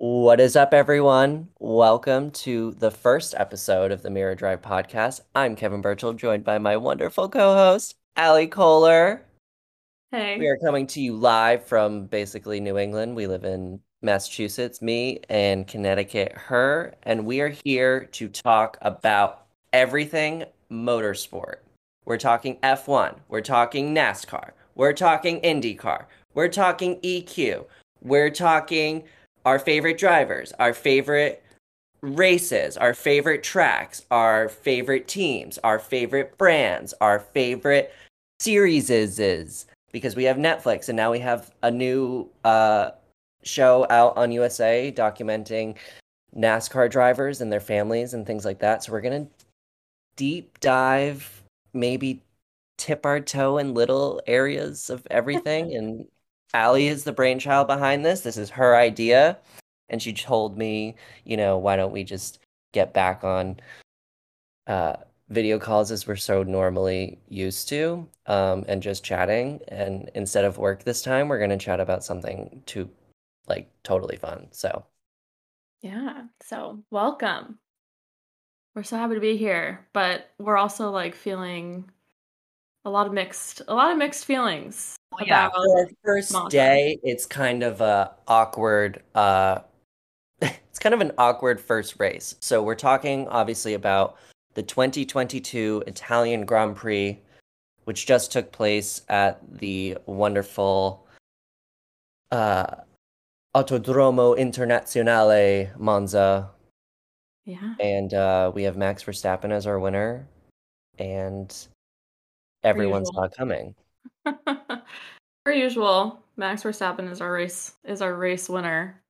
What is up, everyone? Welcome to the first episode of the Mirror Drive podcast. I'm Kevin Burchell, joined by my wonderful co-host, Allie Kohler. Hey. We are coming to you live from basically New England. We live in Massachusetts, me and Connecticut, her, and we are here to talk about everything motorsport. We're talking F1, we're talking NASCAR, we're talking IndyCar, we're talking EQ, we're talking our favorite drivers, our favorite races, our favorite tracks, our favorite teams, our favorite brands, our favorite series is because we have Netflix and now we have a new uh, show out on USA documenting NASCAR drivers and their families and things like that. So we're gonna deep dive, maybe tip our toe in little areas of everything. And Allie is the brainchild behind this. This is her idea. And she told me, you know, why don't we just get back on uh, video calls as we're so normally used to, um, and just chatting. And instead of work this time, we're gonna chat about something to like totally fun. So Yeah. So, welcome. We're so happy to be here, but we're also like feeling a lot of mixed a lot of mixed feelings yeah, about first Monza. day, it's kind of a awkward uh it's kind of an awkward first race. So we're talking obviously about the 2022 Italian Grand Prix, which just took place at the wonderful uh Autodromo Internazionale Monza. Yeah. And uh we have Max Verstappen as our winner, and everyone's not coming. Per usual, Max Verstappen is our race is our race winner.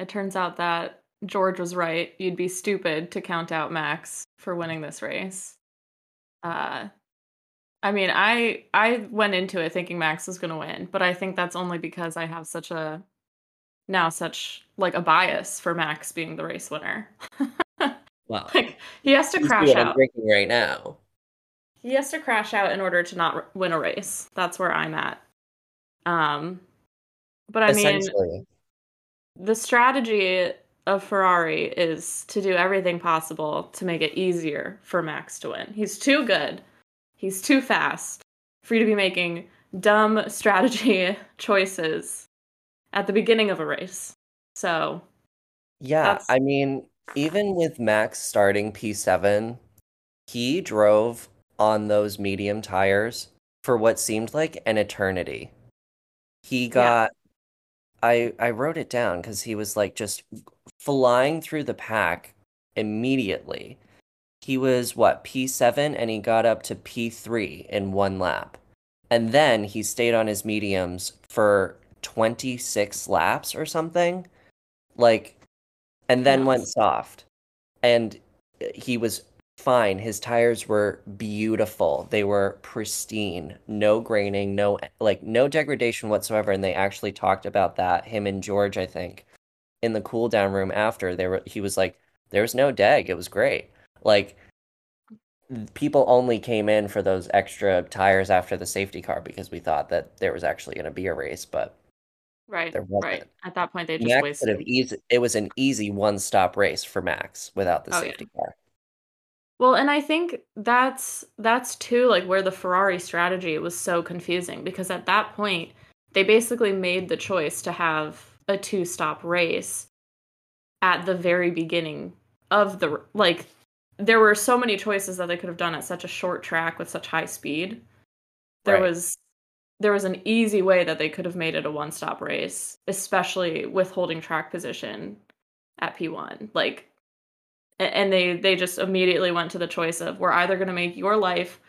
It turns out that George was right. You'd be stupid to count out Max for winning this race. Uh I mean, I I went into it thinking Max was going to win, but I think that's only because I have such a now such like a bias for Max being the race winner. Wow. like he has to You crash what I'm out. drinking right now. He has to crash out in order to not win a race. That's where I'm at. Um but I mean, the strategy of Ferrari is to do everything possible to make it easier for Max to win. He's too good. He's too fast for you to be making dumb strategy choices at the beginning of a race. So, Yeah, I mean, even with Max starting P7, he drove on those medium tires for what seemed like an eternity. He got, I I wrote it down because he was like just flying through the pack immediately. He was what, P7 and he got up to P3 in one lap. And then he stayed on his mediums for 26 laps or something. Like, and then went soft. And he was fine. His tires were beautiful. They were pristine. No graining, no like no degradation whatsoever. And they actually talked about that, him and George, I think, in the cool down room after. They were he was like, there was no deg. It was great. Like people only came in for those extra tires after the safety car because we thought that there was actually going to be a race, but right, right. At that point, they just Max wasted. have easy. It was an easy one-stop race for Max without the Oh, yeah. safety car. Well, and I think that's that's too like where the Ferrari strategy was so confusing because at that point they basically made the choice to have a two-stop race at the very beginning of the like there were so many choices that they could have done at such a short track with such high speed. There Right. was there was an easy way that they could have made it a one-stop race, especially with holding track position at P1. Like and they they just immediately went to the choice of we're either going to make your life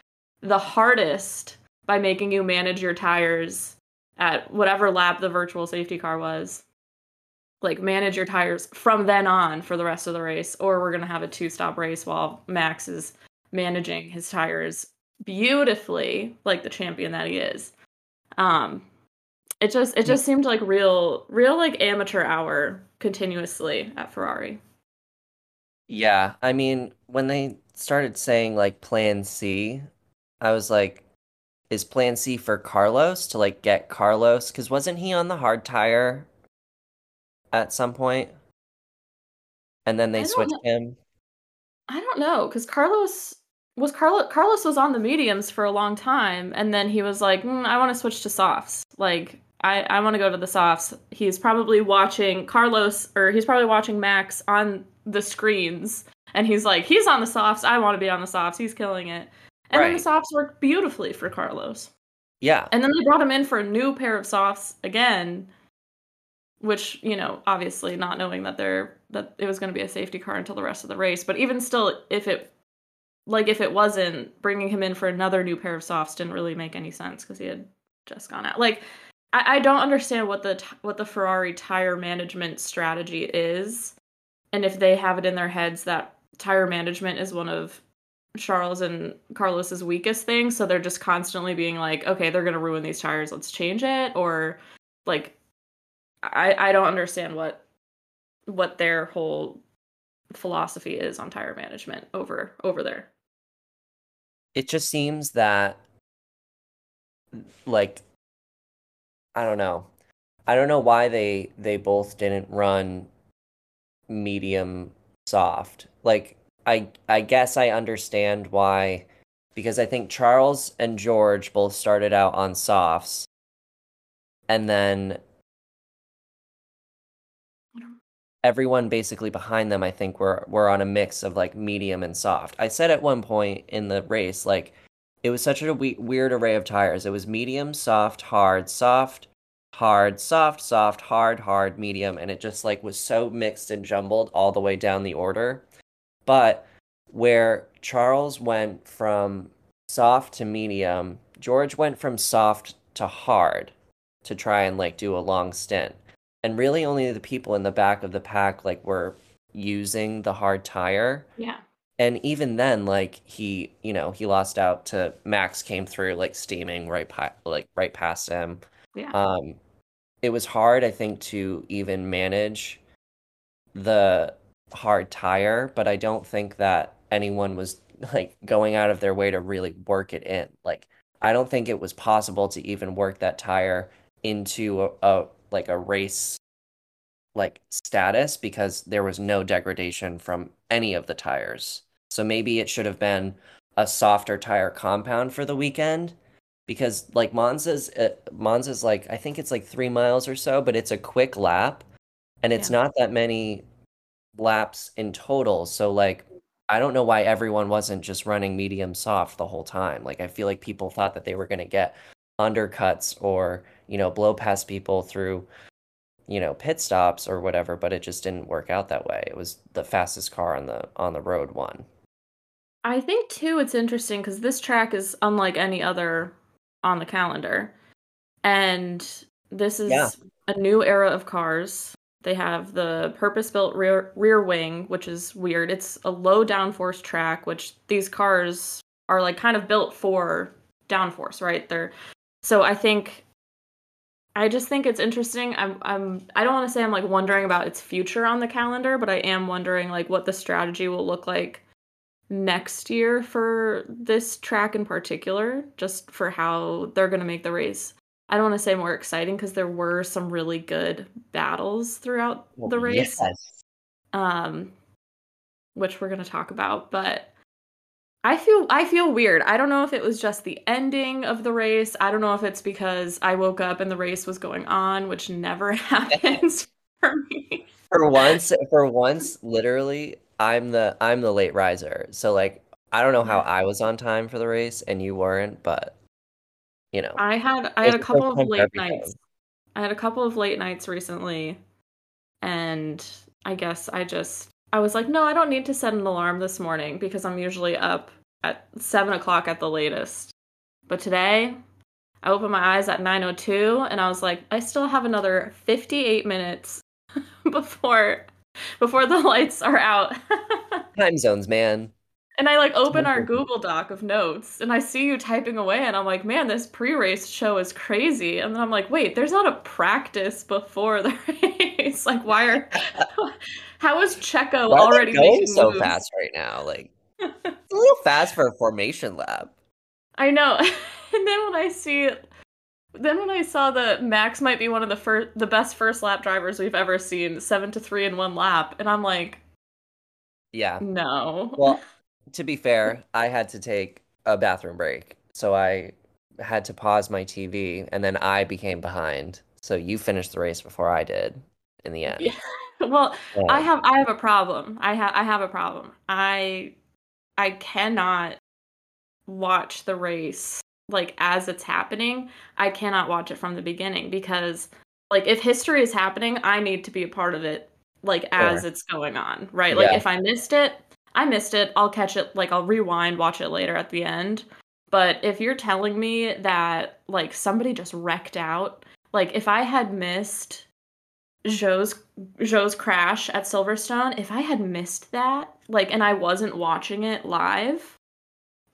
the hardest by making you manage your tires at whatever lap the virtual safety car was like manage your tires from then on for the rest of the race or we're going to have a two stop race while max is managing his tires beautifully like the champion that he is. Um it just it just seemed like real real like amateur hour continuously at ferrari Yeah, I mean, when they started saying like Plan C, I was like, is Plan C for Carlos to like get Carlos? Because wasn't he on the hard tire at some point? and then they switched know. him. I don't know because Carlos was Carlos. Carlos was on the mediums for a long time, and then he was like, mm, "I want to switch to softs. Like, I I want to go to the softs." He's probably watching Carlos, or he's probably watching Max on the screens, and he's like, "He's on the softs. I want to be on the softs. He's killing it." And then the softs worked beautifully for Carlos. Yeah. And then they brought him in for a new pair of softs again, which, you know, obviously not knowing that they're that it was going to be a safety car until the rest of the race, but even still if it like if it wasn't bringing him in for another new pair of softs didn't really make any sense because he had just gone out. Like I, I don't understand what the what the Ferrari tire management strategy is, and if they have it in their heads that tire management is one of Charles and Carlos's weakest thing, so they're just constantly being like, okay, they're gonna ruin these tires, let's change it, or like, I I don't understand what what their whole philosophy is on tire management over over there. It just seems that like I don't know. I don't know why they they both didn't run medium soft. Like I I guess I understand why because I think Charles and George both started out on softs and then everyone basically behind them I think were were on a mix of like medium and soft. I said at one point in the race like it was such a we- weird array of tires. It was medium, soft, hard, soft, hard, soft, soft, hard, hard, medium, and it just like was so mixed and jumbled all the way down the order. But where Charles went from soft to medium, George went from soft to hard to try and like do a long stint. And really only the people in the back of the pack like were using the hard tire Yeah. And even then like he you know he lost out to max came through like steaming right pa- like right past him Yeah. um it was hard i think to even manage the hard tire but i don't think that anyone was like going out of their way to really work it in like i don't think it was possible to even work that tire into a, a like a race like status because there was no degradation from any of the tires. So maybe it should have been a softer tire compound for the weekend because like Monza's uh, Monza's like I think it's like 3 miles or so, but it's a quick lap and it's Yeah. not that many laps in total. So like I don't know why everyone wasn't just running medium soft the whole time. Like I feel like people thought that they were going to get undercuts or, you know, blow past people through you know pit stops or whatever but it just didn't work out that way it was the fastest car on the on the road one I think too it's interesting because this track is unlike any other on the calendar. And this is Yeah. a new era of cars. They have the purpose-built rear rear wing, which is weird. It's a low downforce track, which these cars are like kind of built for downforce, right? They're so I think I just think it's interesting. I'm I'm I don't want to say I'm like wondering about its future on the calendar, but I am wondering like what the strategy will look like next year for this track in particular, just for how they're going to make the race. I don't want to say more exciting because there were some really good battles throughout the race, yes um, which we're going to talk about. But I feel I feel weird. I don't know if it was just the ending of the race. I don't know if it's because I woke up and the race was going on, which never happens for me. for once for once literally i'm the i'm the late riser so like i don't know how i was on time for the race and you weren't but you know I had I had a couple of late nights. I had a couple of late nights recently, and I guess I just I was like, no, I don't need to set an alarm this morning because I'm usually up at seven o'clock at the latest. But today, I opened my eyes at nine o two, and I was like, I still have another fifty eight minutes before before the lights are out. time zones man And I like open our Google Doc of notes and I see you typing away and I'm like, man, this pre-race show is crazy. And then I'm like, wait, there's not a practice before the race. like, why are how is Checo why already going so moves? fast right now like it's a little fast for a formation lap I know. and then when I see then when I saw that Max might be one of the first the best first lap drivers we've ever seen, seven to three in one lap, and I'm like, Yeah. No. Well, to be fair, I had to take a bathroom break. So I had to pause my TV and then I became behind. So you finished the race before I did in the end. Yeah. Well, I have I have a problem. I have I have a problem. I I cannot watch the race like as it's happening. I cannot watch it from the beginning because like if history is happening, I need to be a part of it like as Sure. it's going on, right? Like Yeah. if I missed it, I missed it. I'll catch it like I'll rewind, watch it later at the end. But if you're telling me that like somebody just wrecked out, like if I had missed Zhou's Zhou's crash at Silverstone, if I had missed that, like and I wasn't watching it live,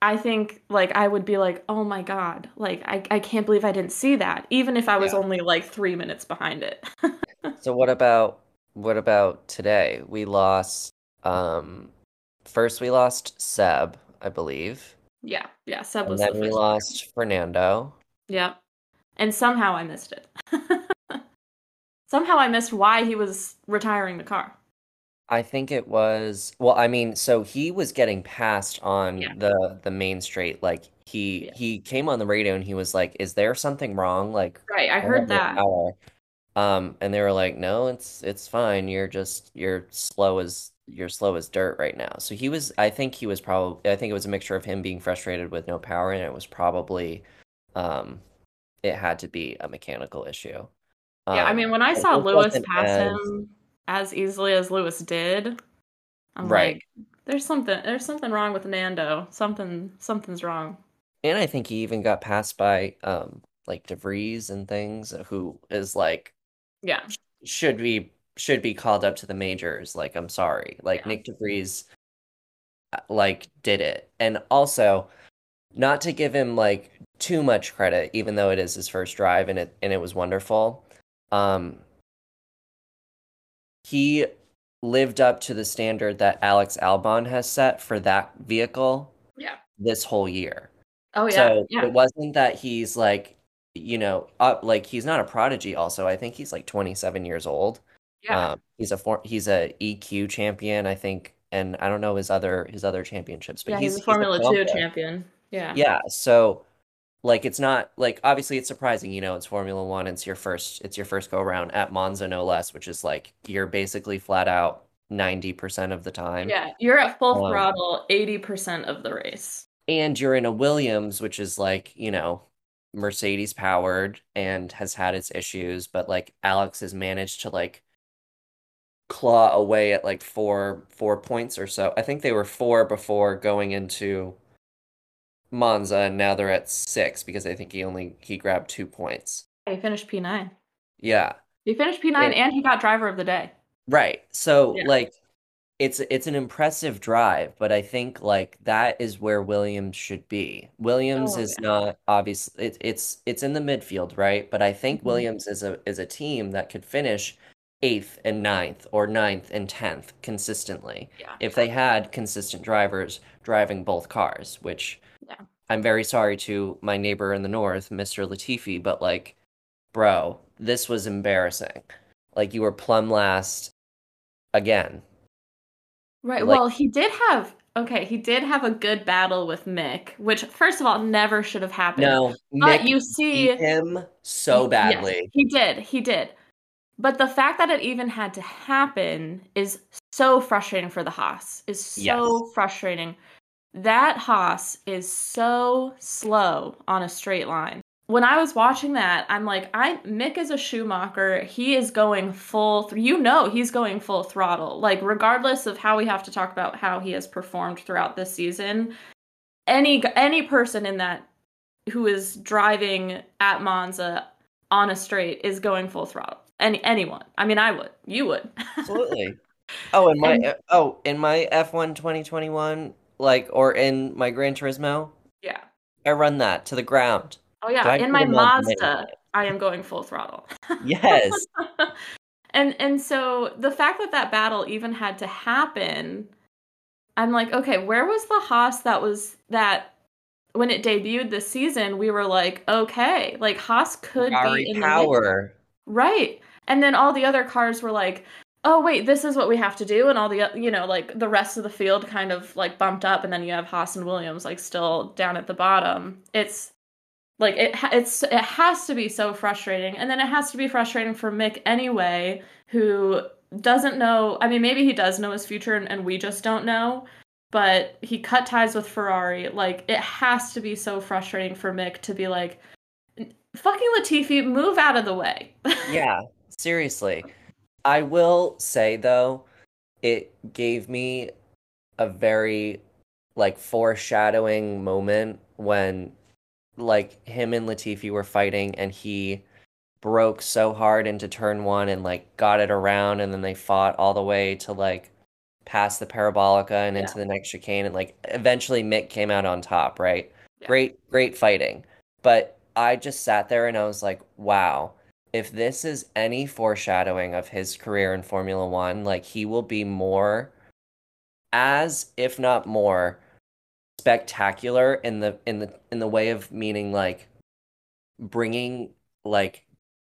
I think like I would be like, "Oh my god, like I I can't believe I didn't see that," even if I was Yeah. only like 3 minutes behind it. So what about what about today? We lost um first we lost Seb, I believe. yeah. Yeah, Seb And was the then we first. lost Fernando. Yep. And somehow I missed it. somehow I missed why he was retiring the car. I think it was well, I mean, so he was getting passed on Yeah. the the main straight. Like he Yeah. he came on the radio and he was like, "Is there something wrong? Like Right, I I heard that. power." Um, and they were like, "No, it's it's fine. You're just you're slow as you're slow as dirt right now." So he was I think he was probably I think it was a mixture of him being frustrated with no power and it was probably um it had to be a mechanical issue. Yeah, I Um, mean, when I saw Lewis pass as him as easily as Lewis did, I'm right. like, there's something there's something wrong with Nando. Something something's wrong. And I think he even got passed by um like de Vries and things who is like Yeah. should be should be called up to the majors. Like I'm sorry. Like Yeah. Nyck de Vries uh, like did it. And also not to give him like too much credit even though it is his first drive and it and it was wonderful. Um he lived up to the standard that Alex Albon has set for that vehicle Yeah. this whole year. Oh yeah. So Yeah. it wasn't that he's like, you know, up like he's not a prodigy also. I think he's like 27 years old. Yeah. Um he's a for, he's a EQ champion, I think, and I don't know his other his other championships, but Yeah, he's he's a he's a Formula 2 champion. Yeah. Yeah, so like it's not like obviously it's surprising, you know, it's Formula 1, it's your first it's your first go around at Monza no less, which is like you're basically flat out 90% of the time. Yeah, you're at full Um throttle 80% of the race. and you're in a Williams, which is like, you know, Mercedes powered and has had its issues, but like Alex has managed to like claw away at like four four points or so. I think they were four before going into Monza, and now they're at six because I think he only he grabbed two points. He finished P9. Yeah. He finished P9 And and he got driver of the day. right. So Yeah. like it's it's an impressive drive, but I think like that is where Williams should be. Williams Oh is yeah. not obviously it, it's it's in the midfield, right? But I think Mhm. Williams is a is a team that could finish eighth and ninth or ninth and tenth consistently Yeah. if they had consistent drivers driving both cars, which Yeah. I'm very sorry to my neighbor in the north, Mr. Latifi, but like, bro, this was embarrassing. Like you were plumb last again. Right. Like Well, he did have okay, he did have a good battle with Mick, which first of all never should have happened. no, But Mick you beat see him so Y- yes, badly. he did. He did. But the fact that it even had to happen is so frustrating for the Haas. Is Yes. so frustrating. That Haas is so slow on a straight line. When I was watching that, I'm like, I Mick is a Schumacher. He is going full. Th- you know, he's going full throttle. Like regardless of how we have to talk about how he has performed throughout this season, any any person in that who is driving at Monza on a straight is going full throttle. Any anyone. I mean, I would. You would. Absolutely. Oh, in my and oh, in my F1 2021, like or in my Gran Turismo, yeah. I run that to the ground. Oh yeah. In my Mazda. I am going full throttle. Yes. and and so the fact that that battle even had to happen, I'm like, okay, where was the Haas that was that when it debuted this season? We were like, okay, like Haas could Ferrari be in power. Right. And then all the other cars were like, oh wait, this is what we have to do, and all the you know like the rest of the field kind of like bumped up, and then you have Haas and Williams like still down at the bottom. It's like it it's it has to be so frustrating, and then it has to be frustrating for Mick anyway, who doesn't know. I mean, maybe he does know his future, and, and we just don't know. But he cut ties with Ferrari. Like it has to be so frustrating for Mick to be like, fucking Latifi, move out of the way. yeah, seriously. I will say though, it gave me a very like foreshadowing moment when like him and Latifi were fighting and he broke so hard into turn one and like got it around and then they fought all the way to like past the parabolica and yeah. into the next chicane and like eventually Mick came out on top, right? Yeah. Great, great fighting. But I just sat there and I was like, wow, if this is any foreshadowing of his career in Formula One, like he will be more, as if not more, spectacular in the in the in the way of meaning like bringing like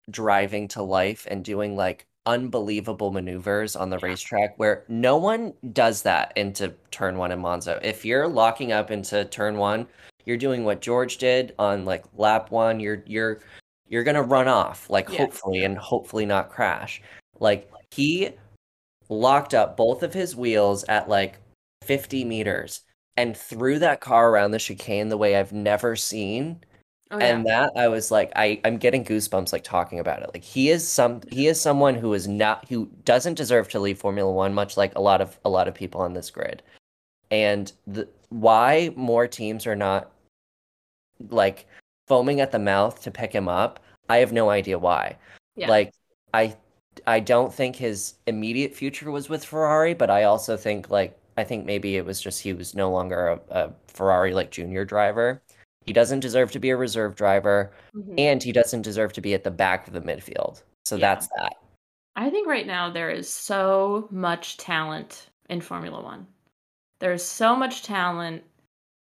driving to life and doing like unbelievable maneuvers on the yeah. racetrack where no one does that into turn one in Monza. If you're locking up into turn one, you're doing what George did on like lap one. You're you're you're gonna run off, like yeah. hopefully, and hopefully not crash. Like he locked up both of his wheels at like 50 meters and threw that car around the chicane the way I've never seen. Oh, yeah. And that I was like, I I'm getting goosebumps like talking about it. Like he is some he is someone who is not who doesn't deserve to leave Formula One, much like a lot of a lot of people on this grid. And the why more teams are not like foaming at the mouth to pick him up. I have no idea why. Yeah. Like I I don't think his immediate future was with Ferrari, but I also think like I think maybe it was just he was no longer a, a Ferrari like junior driver. He doesn't deserve to be a reserve driver, mm-hmm. and he doesn't deserve to be at the back of the midfield. So yeah. that's that. I think right now there is so much talent in Formula One. There's so much talent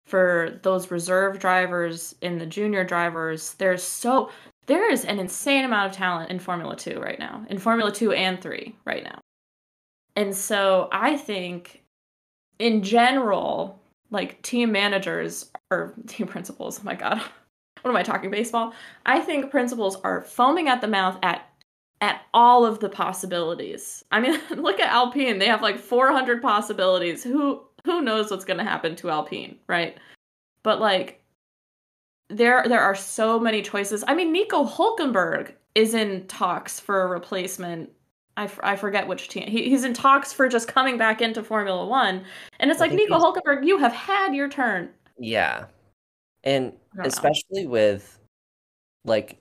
for those reserve drivers and the junior drivers. There's so there is an insane amount of talent in Formula 2 right now. In Formula 2 and 3 right now. And so I think in general, like team managers or team principals, oh my god. What am I talking baseball? I think principals are foaming at the mouth at at all of the possibilities. I mean, look at Alpine. They have like 400 possibilities. Who who knows what's going to happen to Alpine, right? But like there there are so many choices. I mean, Nico Hulkenberg is in talks for a replacement. I, f- I forget which team. He, he's in talks for just coming back into Formula One. And it's I like, Nico Hulkenberg, you have had your turn. Yeah. And especially know. with like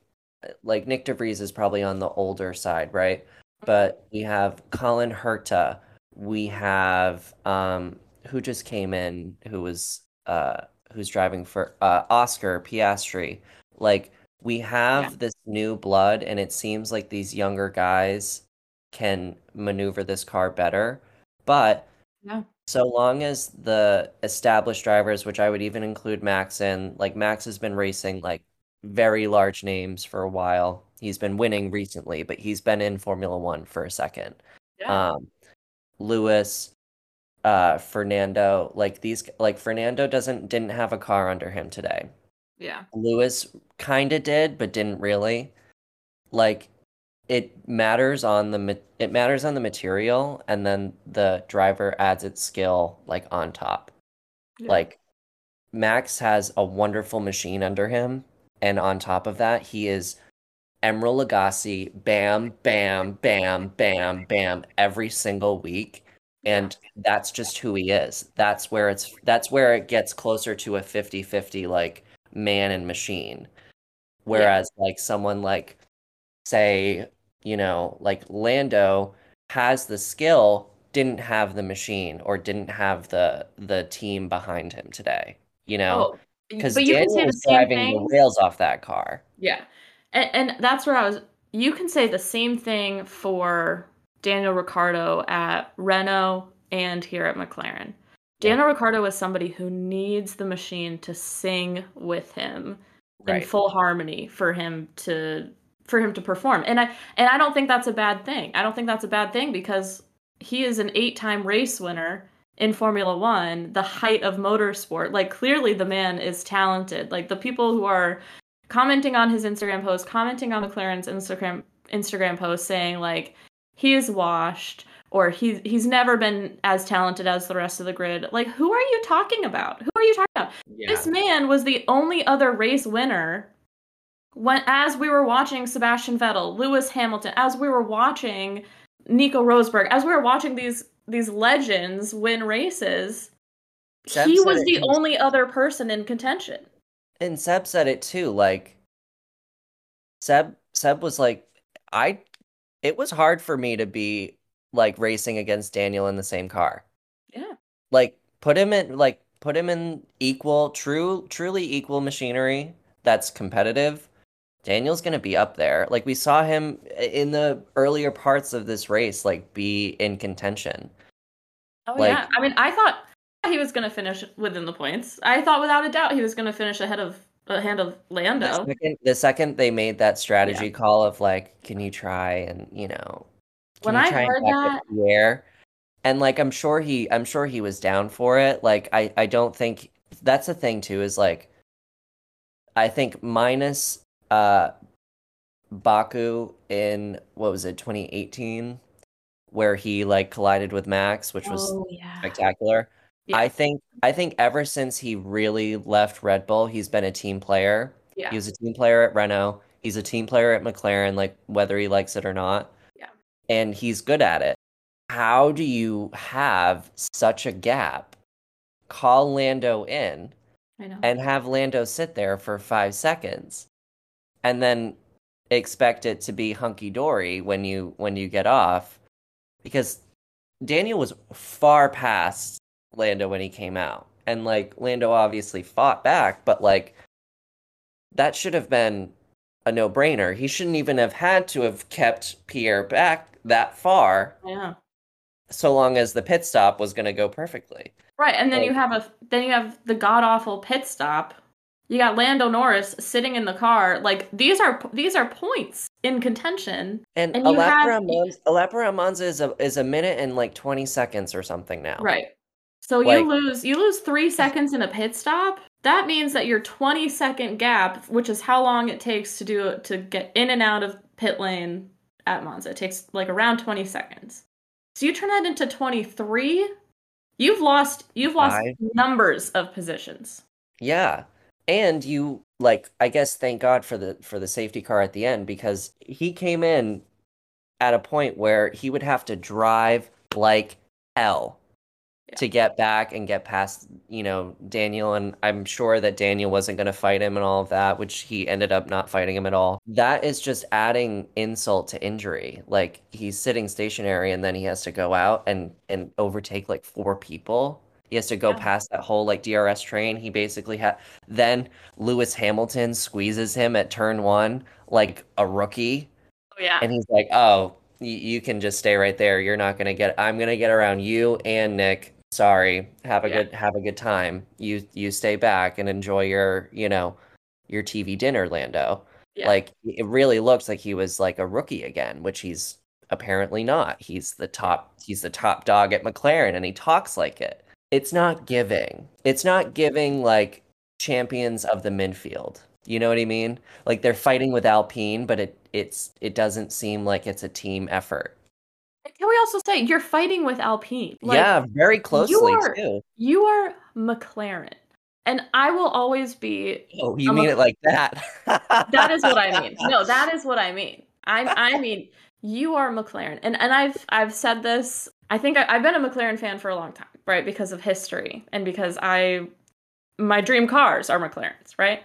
like Nyck de Vries is probably on the older side, right? But we have Colton Herta. We have um who just came in who was uh who's driving for uh Oscar Piastri. Like we have yeah. this new blood and it seems like these younger guys can maneuver this car better. But yeah. so long as the established drivers, which I would even include Max in, like Max has been racing like very large names for a while. He's been winning recently, but he's been in Formula One for a second. Yeah. Um, Lewis, uh, Fernando, like these, like Fernando doesn't didn't have a car under him today. Yeah. Lewis kind of did, but didn't really. Like it matters on the it matters on the material, and then the driver adds its skill like on top. Yeah. Like Max has a wonderful machine under him, and on top of that, he is Emeril Lagasse, bam, bam, bam, bam, bam, every single week. And that's just who he is. That's where it's that's where it gets closer to a 50-50 like man and machine. Whereas yeah. like someone like say, you know, like Lando has the skill, didn't have the machine or didn't have the the team behind him today. You know, because oh, Daniel was driving thing. the rails off that car. Yeah, and, and that's where I was. You can say the same thing for Daniel Ricciardo at Renault and here at McLaren. Daniel yeah. Ricciardo is somebody who needs the machine to sing with him right. in full harmony for him to for him to perform. And I and I don't think that's a bad thing. I don't think that's a bad thing because he is an eight-time race winner in Formula 1, the height of motorsport. Like clearly the man is talented. Like the people who are commenting on his Instagram post, commenting on McLaren's Instagram Instagram post saying like he is washed or he's he's never been as talented as the rest of the grid. Like who are you talking about? Who are you talking about? Yeah. This man was the only other race winner when as we were watching Sebastian Vettel, Lewis Hamilton, as we were watching Nico Rosberg, as we were watching these these legends win races, Seb he was the only other person in contention. And Seb said it too. Like Seb Seb was like, I it was hard for me to be like racing against Daniel in the same car. Yeah. Like put him in like put him in equal true truly equal machinery that's competitive Daniel's going to be up there. Like we saw him in the earlier parts of this race, like be in contention. Oh like, yeah, I mean, I thought he was going to finish within the points. I thought without a doubt he was going to finish ahead of of Lando. The second, the second they made that strategy yeah. call of like, can you try and you know, when I heard that, and like I'm sure he, I'm sure he was down for it. Like I, I don't think that's the thing too. Is like, I think minus uh, Baku in what was it, 2018, where he like collided with Max, which was oh, yeah. spectacular. Yeah. I think I think ever since he really left Red Bull, he's been a team player. Yeah. He was a team player at Renault. He's a team player at McLaren, like whether he likes it or not. Yeah. And he's good at it. How do you have such a gap? Call Lando in and have Lando sit there for five seconds and then expect it to be hunky dory when you when you get off because Daniel was far past Lando when he came out and like Lando obviously fought back but like that should have been a no-brainer he shouldn't even have had to have kept Pierre back that far yeah so long as the pit stop was going to go perfectly right and then like, you have a then you have the god awful pit stop you got Lando Norris sitting in the car. Like these are these are points in contention. And, and a lap around Monza, a Monza is a is a minute and like twenty seconds or something now. Right. So like, you lose you lose three seconds in a pit stop. That means that your twenty second gap, which is how long it takes to do to get in and out of pit lane at Monza, it takes like around twenty seconds. So you turn that into twenty three. You've lost you've lost Five. numbers of positions. Yeah and you like i guess thank god for the for the safety car at the end because he came in at a point where he would have to drive like hell yeah. to get back and get past you know daniel and i'm sure that daniel wasn't going to fight him and all of that which he ended up not fighting him at all that is just adding insult to injury like he's sitting stationary and then he has to go out and and overtake like four people he has to go yeah. past that whole like DRS train. He basically had then Lewis Hamilton squeezes him at turn one like a rookie. Oh yeah. And he's like, "Oh, you can just stay right there. You're not gonna get. I'm gonna get around you and Nick. Sorry. Have a yeah. good have a good time. You you stay back and enjoy your you know your TV dinner, Lando. Yeah. Like it really looks like he was like a rookie again, which he's apparently not. He's the top. He's the top dog at McLaren, and he talks like it it's not giving. It's not giving like champions of the midfield. You know what I mean? Like they're fighting with Alpine, but it it's it doesn't seem like it's a team effort. Also say you're fighting with Alpine? Like, yeah, very closely you are, too. You are McLaren. And I will always be Oh, you mean it like that. that is what I mean. No, that is what I mean. I I mean you are McLaren. And and I've I've said this. I think I, I've been a McLaren fan for a long time right? Because of history and because I my dream cars are McLarens, right?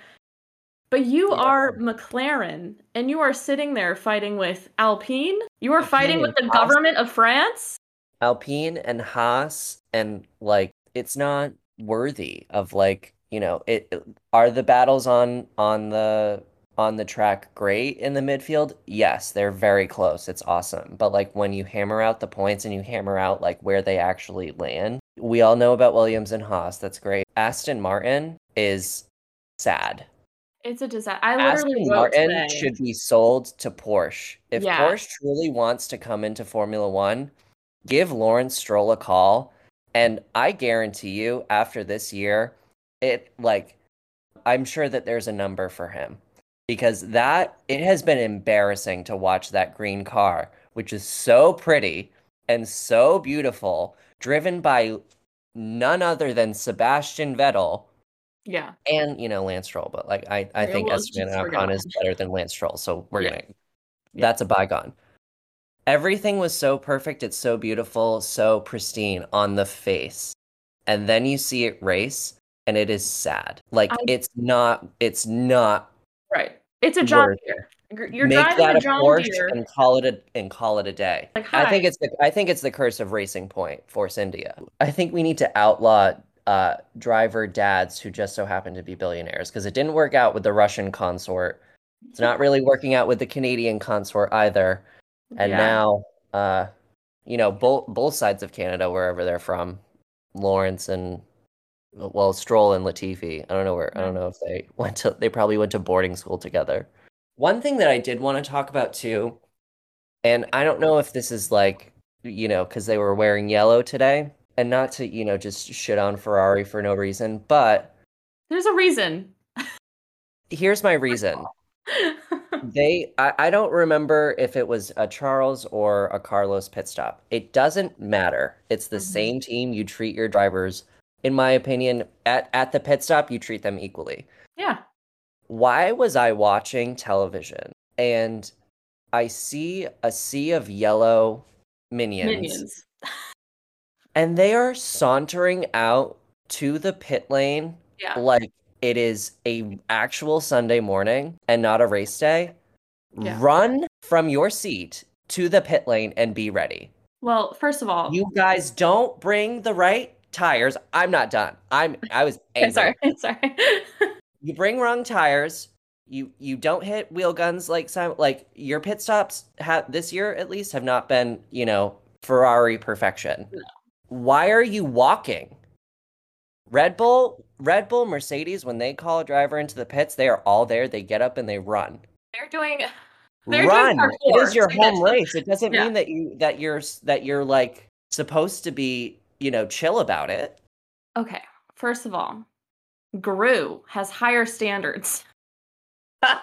But you yeah. are McLaren and you are sitting there fighting with Alpine. You are Alpine fighting with the Haas. government of France. Alpine and Haas and like it's not worthy of like, you know, it are the battles on on the on the track great in the midfield? Yes, they're very close. It's awesome. But like when you hammer out the points and you hammer out like where they actually land, we all know about Williams and Haas. That's great. Aston Martin is sad. It's a disaster. I literally Aston Martin today. should be sold to Porsche. If Yeah. Porsche truly wants to come into Formula One, give Lawrence Stroll a call. And I guarantee you, after this year, it like I'm sure that there's a number for him. Because that it has been embarrassing to watch that green car, which is so pretty and so beautiful, driven by none other than Sebastian Vettel Yeah. and you know Lance Stroll, but like I, I Yeah, think well, Esteban Ocon is better than Lance Stroll, so we're Yeah. gonna that's a bygone. Everything was so perfect, it's so beautiful, so pristine on the face. And then you see it race and it is sad. Like I- it's not it's not Right. It's a John Deere. You're- make driving that a a John Porsche Deere. and call it a and call it a day. Like, I think it's the I think it's the curse of Racing Point, Force India. I think we need to outlaw uh, driver dads who just so happen to be billionaires because it didn't work out with the Russian consort. It's not really working out with the Canadian consort either. And Yeah. now, uh, you know, both both sides of Canada, wherever they're from, Lawrence and well, Stroll and Latifi. I don't know where. I don't know if they went to. They probably went to boarding school together. One thing that I did want to talk about too, and I don't know if this is like, you know, because they were wearing yellow today, and not to, you know, just shit on Ferrari for no reason, but There's a reason. here's my reason. They, I, I don't remember if it was a Charles or a Carlos pit stop. It doesn't matter. It's the Mhm. same team. You treat your drivers, in my opinion, at, at the pit stop, you treat them equally. yeah. Why was I watching television and I see a sea of yellow minions, Minions. And they are sauntering out to the pit lane Yeah. like it is a actual Sunday morning and not a race day, Yeah. run from your seat to the pit lane and be ready. Well, first of all, You guys don't bring the right tires. I'm not done. I'm I was angry. I'm sorry. Sorry. You bring wrong tires. You you don't hit wheel guns like some like your pit stops have this year at least have not been, you know, Ferrari perfection. No. Why are you walking? Red Bull, Red Bull, Mercedes, when they call a driver into the pits, they are all there. They get up and they run. They're doing. They're doing run. parkour It is your home race. It doesn't Yeah. mean that you that you're that you're like supposed to be, you know, chill about it. Okay. First of all, Gru has higher standards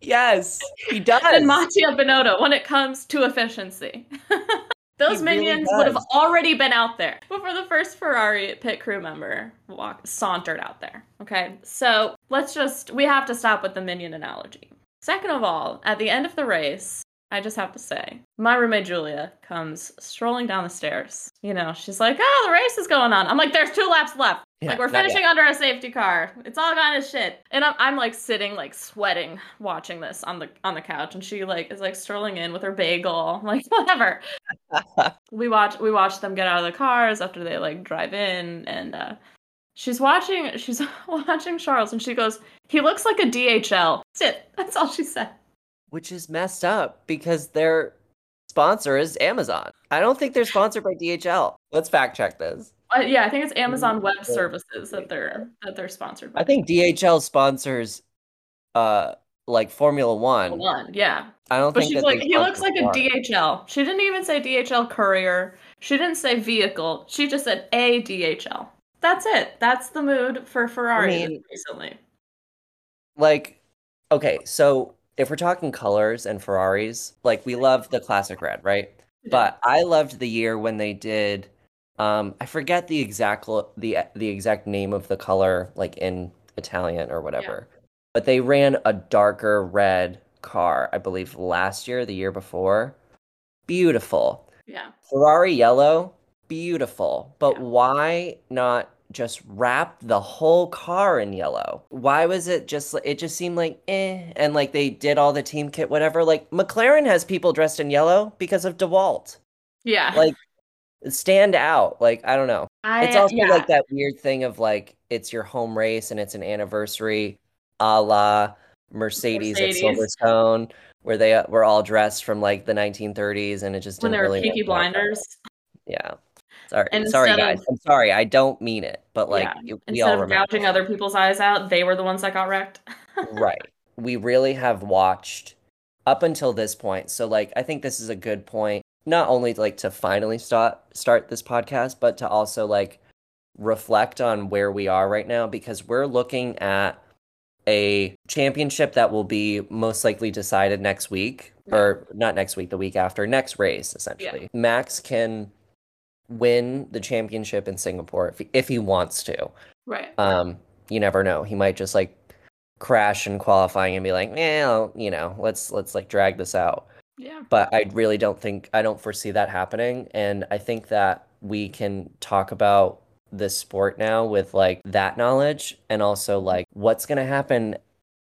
yes, he does. And Mattia Binotto when it comes to efficiency. Those He really minions would have already been out there before the first Ferrari pit crew member walked, sauntered out there. Okay, so let's just, we have to stop with the minion analogy. Second of all, at the end of the race, I just have to say, my roommate Julia comes strolling down the stairs. You know, she's like, oh, the race is going on. I'm like, there's two laps left. Yeah, like, we're finishing under a safety car. It's all gone as shit. And I'm, I'm like sitting, like sweating, watching this on the on the couch. And she like is like strolling in with her bagel. I'm like, whatever we watch we watch them get out of the cars after they like drive in and uh she's watching she's watching charles and she goes he looks like a dhl that's it that's all she said Which is messed up because their sponsor is Amazon. I don't think they're sponsored by DHL. Let's fact check this. Uh, yeah i think it's amazon web services that they're that they're sponsored by. I think DHL sponsors uh like Formula One. one yeah. I don't but think she's like he looks like a Ferrari. dhl she didn't even say dhl courier. She didn't say vehicle. She just said a dhl that's it. That's the mood for ferrari mean- recently. Like okay so if we're talking colors and ferraris like we love the classic red right? But i loved the year when they did um i forget the exact the the exact name of the color like in italian or whatever but they ran a darker red car i believe last year the year before beautiful yeah Ferrari yellow, beautiful. But Yeah. why not just wrap the whole car in yellow? Why was it just it just seemed like eh and like they did all the team kit whatever. Like McLaren has people dressed in yellow because of DeWalt. yeah Like stand out. Like I don't know. I, It's also yeah. like that weird thing of like it's your home race and it's an anniversary a la Mercedes, Mercedes. at Silverstone where they uh, were all dressed from like the 1930s and it just when didn't they were really Peaky. Blinders. Yeah. Sorry, And sorry, guys. of- I'm sorry. I don't mean it, but like yeah. you- we Instead all of remember. gouging other people's eyes out, they were the ones that got wrecked. right. We really have watched up until this point. So like I think this is a good point not only like to finally start start this podcast, but to also like reflect on where we are right now because we're looking at a championship that will be most likely decided next week or not next week, the week after, next race essentially. Max can win the championship in Singapore if he, if he wants to. right. Um, you never know. He might just like crash in qualifying and be like, "Yeah, you know, let's let's like drag this out." Yeah. But I really don't think I don't foresee that happening, and I think that we can talk about this sport now with like that knowledge and also like what's going to happen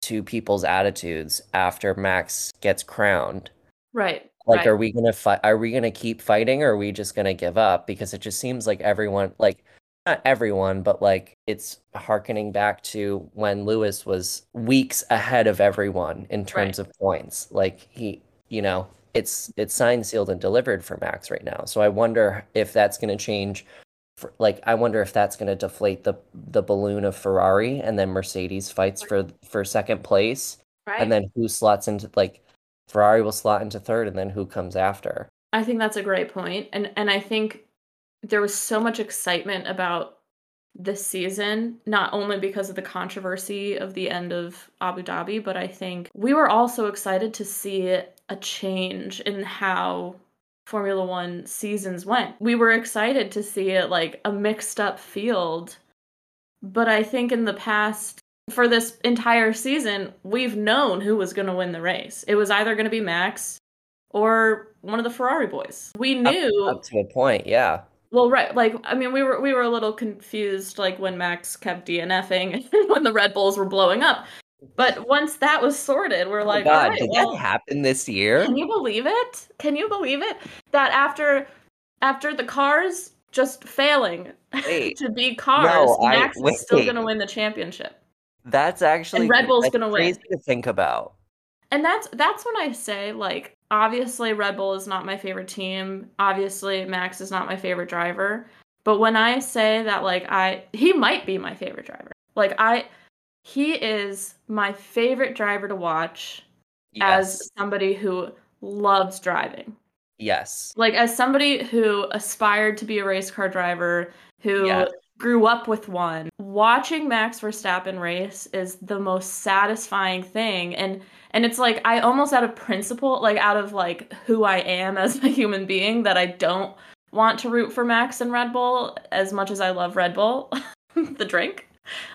to people's attitudes after Max gets crowned. Right. Like, right. are we gonna fight? Are we gonna keep fighting, or are we just gonna give up? Because it just seems like everyone, like not everyone, but like it's harkening back to when Lewis was weeks ahead of everyone in terms of points. Like he, you know, it's it's signed, sealed, and delivered for Max right now. So I wonder if that's gonna change. For, like I wonder if that's gonna deflate the the balloon of Ferrari, and then Mercedes fights for for second place, right. and then who slots into like Ferrari will slot into third, and then who comes after? I think that's a great. And and I think there was so much excitement about this season, not only because of the controversy of the end of Abu Dhabi, but I think we were also excited to see a change in how Formula One seasons went. We were excited to see it like a mixed up field. But I think in the past, for this entire season, we've known who was going to win the race. It was either going to be Max or one of the Ferrari boys. We knew Up to a point, yeah. Well, right. Like, I mean, we were we were a little confused, like when Max kept DNFing when the Red Bulls were blowing up. But once that was sorted, we're oh like, oh all God, right, did well, that happen this year? can you believe it? Can you believe it that after after the cars just failing to be cars, No, I- Max is still going to win the championship. that's actually Red Bull's gonna win. crazy to think about. And that's that's when I say like obviously Red Bull is not my favorite team. Obviously Max is not my favorite driver. But when I say that like I he might be my favorite driver. Like I he is my favorite driver to watch Yes, as somebody who loves driving. yes, Like as somebody who aspired to be a race car driver, who Yes. grew up with one. Watching Max Verstappen race is the most satisfying thing and and it's like I almost out of principle, like out of like who I am as a human being that I don't want to root for Max and Red Bull as much as I love Red Bull, the drink.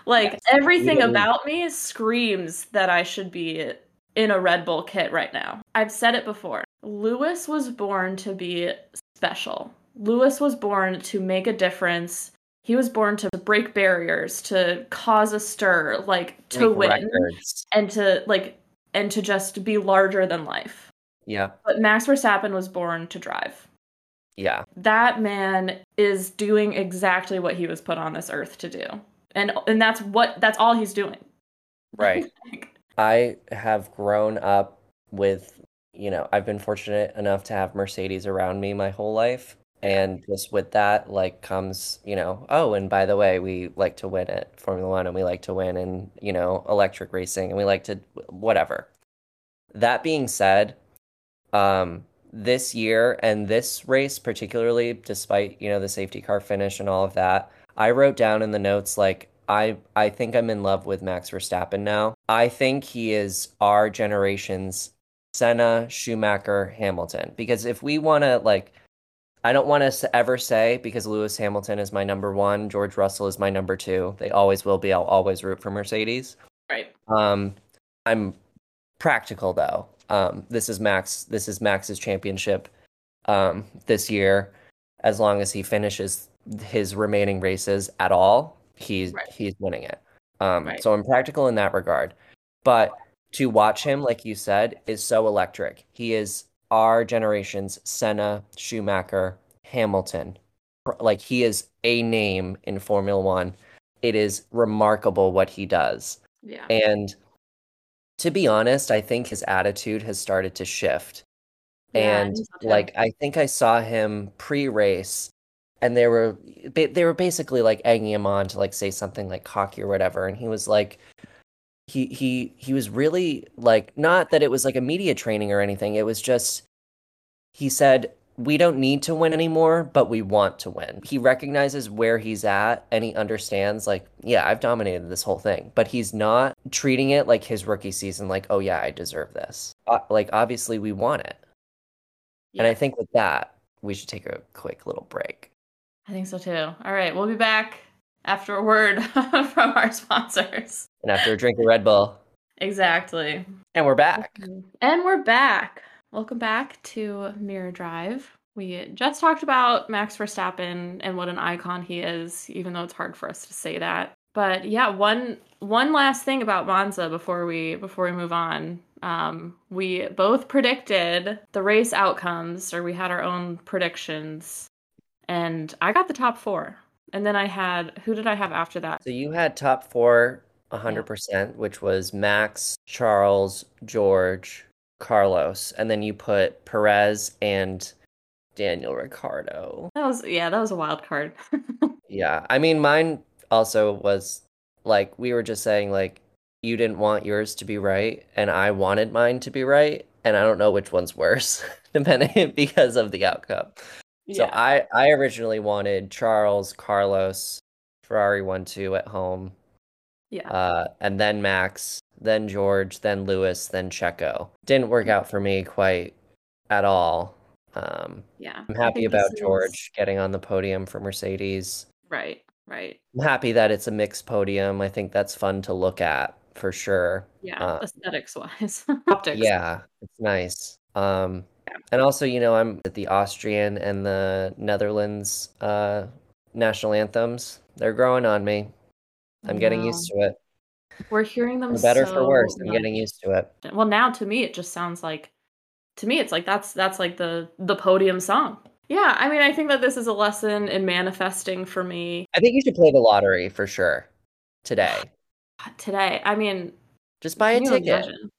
Like Yes. everything Even- about me screams that I should be in a Red Bull kit right now. I've said it before. Lewis was born to be special. Lewis was born to make a difference. He was born to break barriers, to cause a stir, like to Break win records. and to like and to just be larger than life. Yeah, But Max Verstappen was born to drive. yeah, That man is doing exactly what he was put on this earth to do. And and that's what that's all he's doing. right. I have grown up with, you know, I've been fortunate enough to have Mercedes around me my whole life. And just with that, like, comes, you know, oh, and by the way, we like to win at Formula One and we like to win in, you know, electric racing and we like to, whatever. That being said, um, this year and this race particularly, despite, you know, the safety car finish and all of that, I wrote down in the notes like I I think I'm in love with Max Verstappen now. I think he is our generation's Senna, Schumacher, Hamilton. Because if we want to like I don't want to ever say because Lewis Hamilton is my number 1, George Russell is my number 2. They always will be. I'll always root for Mercedes. Right. Um I'm practical though. Um this is Max this is Max's championship um this year as long as he finishes his remaining races at all, he's Right. he's winning it. Um Right. so I'm practical in that regard. But to watch him like you said is so electric. He is our generation's Senna, Schumacher, Hamilton. Like he is a name in Formula 1. It is remarkable what he does. Yeah. And to be honest, I think his attitude has started to shift. Yeah, and think so too. like I think I saw him pre-race and they were they were basically like egging him on to like say something like cocky or whatever and he was like he he he was really like not that it was like a media training or anything it was just he said we don't need to win anymore but we want to win he recognizes where he's at and he understands like yeah i've dominated this whole thing but he's not treating it like his rookie season like oh yeah i deserve this uh, like obviously we want it yeah. and i think with that we should take a quick little break I think so too. All right, we'll be back after a word from our sponsors. And after a drink of Red Bull. Exactly. And we're back. And we're back. Welcome back to Mirror Drive. We just talked about Max Verstappen and what an icon he is, even though it's hard for us to say that. But yeah, one one last thing about Monza before we before we move on. Um, we both predicted the race outcomes, or we had our own predictions and I got the top four. And then I had who did I have after that? So you had top four 100%, yeah. which was Max, Charles, George, Carlos, and then you put Perez and Daniel Ricciardo. That was yeah, that was a wild card. yeah. I mean mine also was like we were just saying like you didn't want yours to be right and I wanted mine to be right and I don't know which one's worse depending because of the outcome. So yeah. I I originally wanted Charles, Carlos, Ferrari one two at home. Yeah. Uh, and then Max, then George, then Lewis, then Checo. Didn't work out for me quite at all. Um, yeah. I'm happy about George is... getting on the podium for Mercedes. Right. Right. I'm happy that it's a mixed podium. I think that's fun to look at for sure. Yeah, uh, aesthetics wise, optics. Yeah, it's nice. Um, and also, you know, I'm at the Austrian and the Netherlands uh, national anthems. They're growing on me. I'm getting used to it. We're hearing them for better so for worse. I'm getting used to it. Well, now to me, it just sounds like, to me, it's like that's that's like the the podium song. Yeah, I mean, I think that this is a lesson in manifesting for me. I think you should play the lottery for sure today. today, I mean, just buy a ticket. Imagine?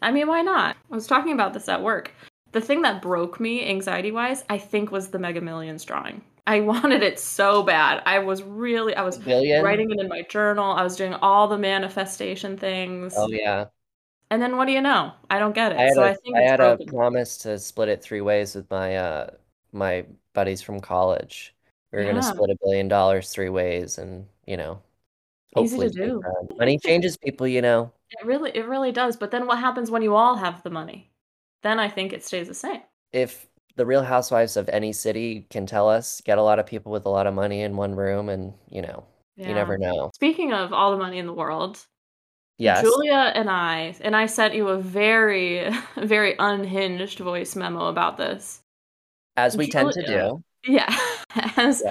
I mean, why not? I was talking about this at work. The thing that broke me anxiety wise, I think, was the Mega Millions drawing. I wanted it so bad. I was really, I was writing it in my journal. I was doing all the manifestation things. Oh yeah. And then what do you know? I don't get it. I so a, I think I had broken. a promise to split it three ways with my uh my buddies from college. We were yeah. gonna split a billion dollars three ways, and you know, easy to do. Money changes people, you know. It really, it really does. But then what happens when you all have the money? then I think it stays the same. If the real housewives of any city can tell us, get a lot of people with a lot of money in one room and, you know, yeah. you never know. Speaking of all the money in the world, yes. Julia and I, and I sent you a very, very unhinged voice memo about this. As we Julia, tend to do. Yeah. As,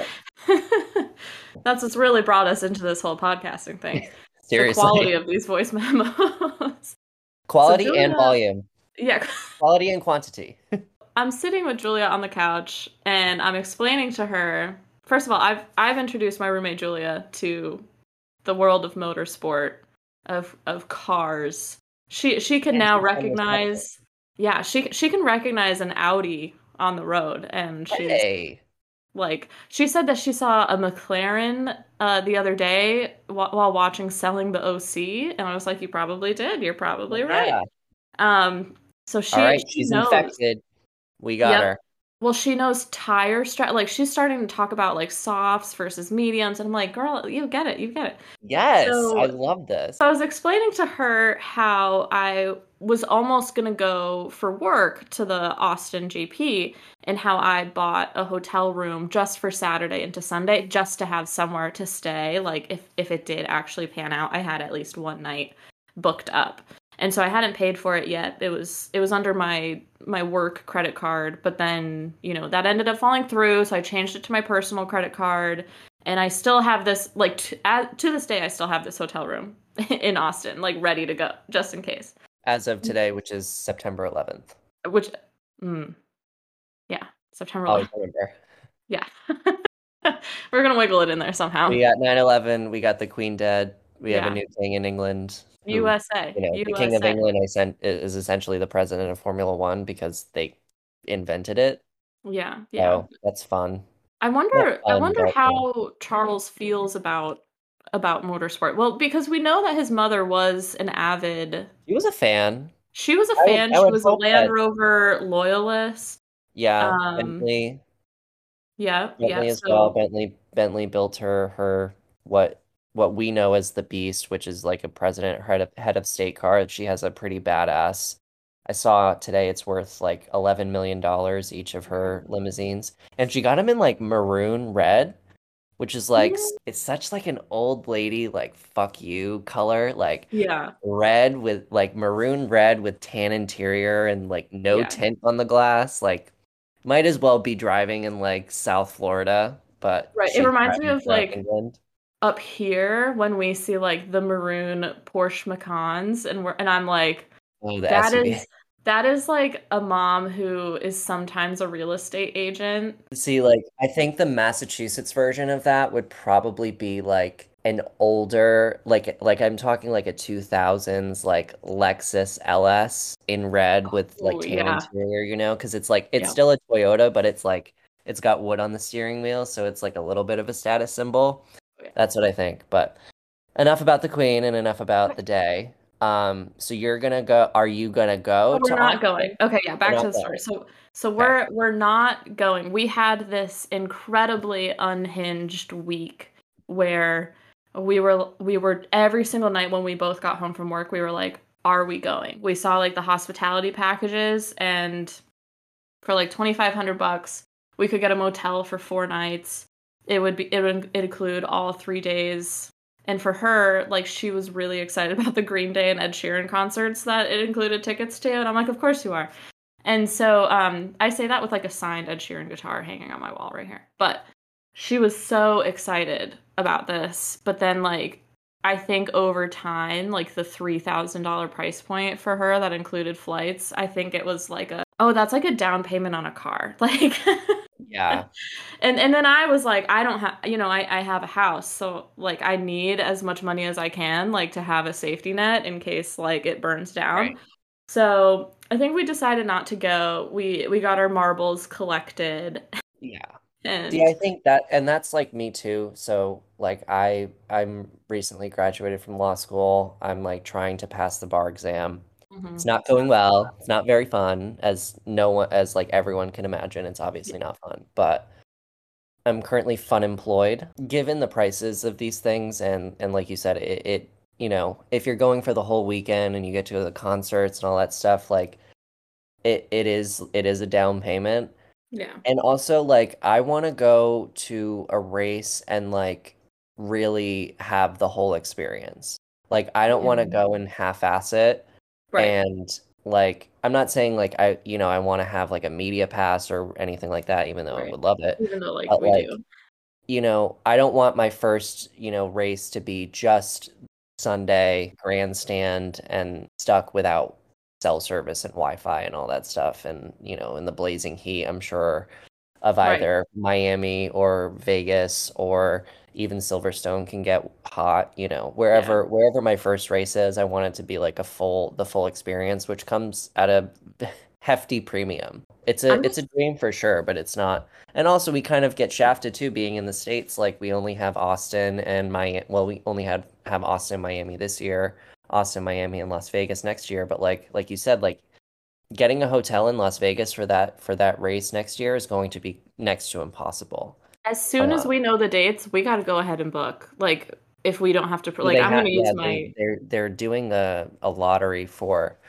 that's what's really brought us into this whole podcasting thing. Seriously. The quality of these voice memos. Quality so Julia, and volume. Yeah. Quality and quantity. I'm sitting with Julia on the couch and I'm explaining to her. First of all, I've I've introduced my roommate Julia to the world of motorsport, of of cars. She she can now recognize. Yeah, she she can recognize an Audi on the road, and she's hey. like she said that she saw a McLaren uh, the other day while, while watching Selling the OC, and I was like, you probably did. You're probably right. Yeah. Um, so she, All right, she she's knows. infected. We got yep. her. Well, she knows tire strat. Like she's starting to talk about like softs versus mediums, and I'm like, girl, you get it, you get it. Yes, so, I love this. I was explaining to her how I was almost gonna go for work to the Austin GP, and how I bought a hotel room just for Saturday into Sunday, just to have somewhere to stay. Like if if it did actually pan out, I had at least one night booked up and so I hadn't paid for it yet. It was it was under my my work credit card, but then you know that ended up falling through, so I changed it to my personal credit card, and I still have this like t- at, to this day I still have this hotel room in Austin, like ready to go just in case. As of today, which is September 11th. Which, mm, yeah, September 11th. remember. Yeah. We're gonna wiggle it in there somehow. We got 9/11. We got the Queen dead. We yeah. have a new king in England. USA. You know, USA. the King of England is essentially the president of Formula One because they invented it. Yeah, yeah. So that's fun. I wonder. I wonder but- how Charles feels about about motorsport. Well, because we know that his mother was an avid. He was a fan. She was a I fan. I she was a Land that- Rover loyalist. Yeah, Um, Bentley, Yeah, Bentley yeah. as So well. Bentley Bentley built her her what what we know as the Beast, which is like a president head of head of state car. She has a pretty badass. I saw today it's worth like eleven million dollars each of her limousines, and she got them in like maroon red, which is like s- it's such like an old lady like fuck you color, like yeah, red with like maroon red with tan interior and like no Yeah. tint on the glass. Like might as well be driving in like South Florida, but Right, it reminds me of, like, England. Up here when we see like the maroon Porsche Macans, and we're and I'm like, Oh, that SUV. is that is like a mom who is sometimes a real estate agent. See, like I think the Massachusetts version of that would probably be like an older, like like I'm talking like a 2000s like Lexus LS in red with oh, like Oh, tan yeah. interior, you know, because it's like it's Yeah. still a Toyota, but it's like it's got wood on the steering wheel, so it's like a little bit of a status symbol. That's what I think. But enough about the Queen and enough about the day. Um, so you're gonna go, are you gonna go Oh, we're not Austin? going. Okay, yeah, back to the story. going. So so Okay. we're we're not going. We had this incredibly unhinged week where we were we were every single night when we both got home from work, we were like, are we going? We saw like the hospitality packages and for like 2500 bucks, we could get a motel for 4 nights. It would be it would include all 3 days. And for her, like she was really excited about the Green Day and Ed Sheeran concerts that it included tickets to, and I'm like, of course you are. And so um, I say that with like a signed Ed Sheeran guitar hanging on my wall right here. But she was so excited about this. But then like I think over time, like the three thousand dollar price point for her that included flights, I think it was like a oh that's like a down payment on a car. Like Yeah. and and then I was like, I don't have, you know, I I have a house, so like I need as much money as I can, like to have a safety net in case like it burns down. Right. So I think we decided not to go. We we got our marbles collected, Yeah. and See, I think that, and that's like me too. So, like, I I'm recently graduated from law school. I'm like trying to pass the bar exam. Mhm. It's not going well. It's not very fun, as no one, as like everyone can imagine. It's obviously not fun, but I'm currently fun employed. Given the prices of these things, and and like you said, it, it you know, if you're going for the whole weekend and you get to go to the concerts and all that stuff, like it it is it is a down payment. yeah, And also, like, I want to go to a race and, like, really have the whole experience. Like, I don't want to go and half-ass it. Right, And, like, I'm not saying, like, I, you know, I want to have, like, a media pass or anything like that, even though I would love it. even though like but, we like, do, You know, I don't want my first, you know, race to be just Sunday grandstand and stuck without cell service and Wi-Fi and all that stuff. And, you know, in the blazing heat, I'm sure of Right. either Miami or Vegas or even Silverstone can get hot, you know, wherever wherever my first race is, I want it to be like a full the full experience, which comes at a hefty premium. It's a I'm it's a dream for sure, but it's not. And also we kind of get shafted too being in the States, like we only have Austin and Miami, well, we only had have Austin, Miami this year, Austin, Miami, and Las Vegas next year, but like like you said, like getting a hotel in Las Vegas for that for that race next year is going to be next to impossible. as soon as we know the dates, we got to go ahead and book. Like if we don't have to, like they I'm gonna use yeah, my they, they're they're doing a, a lottery for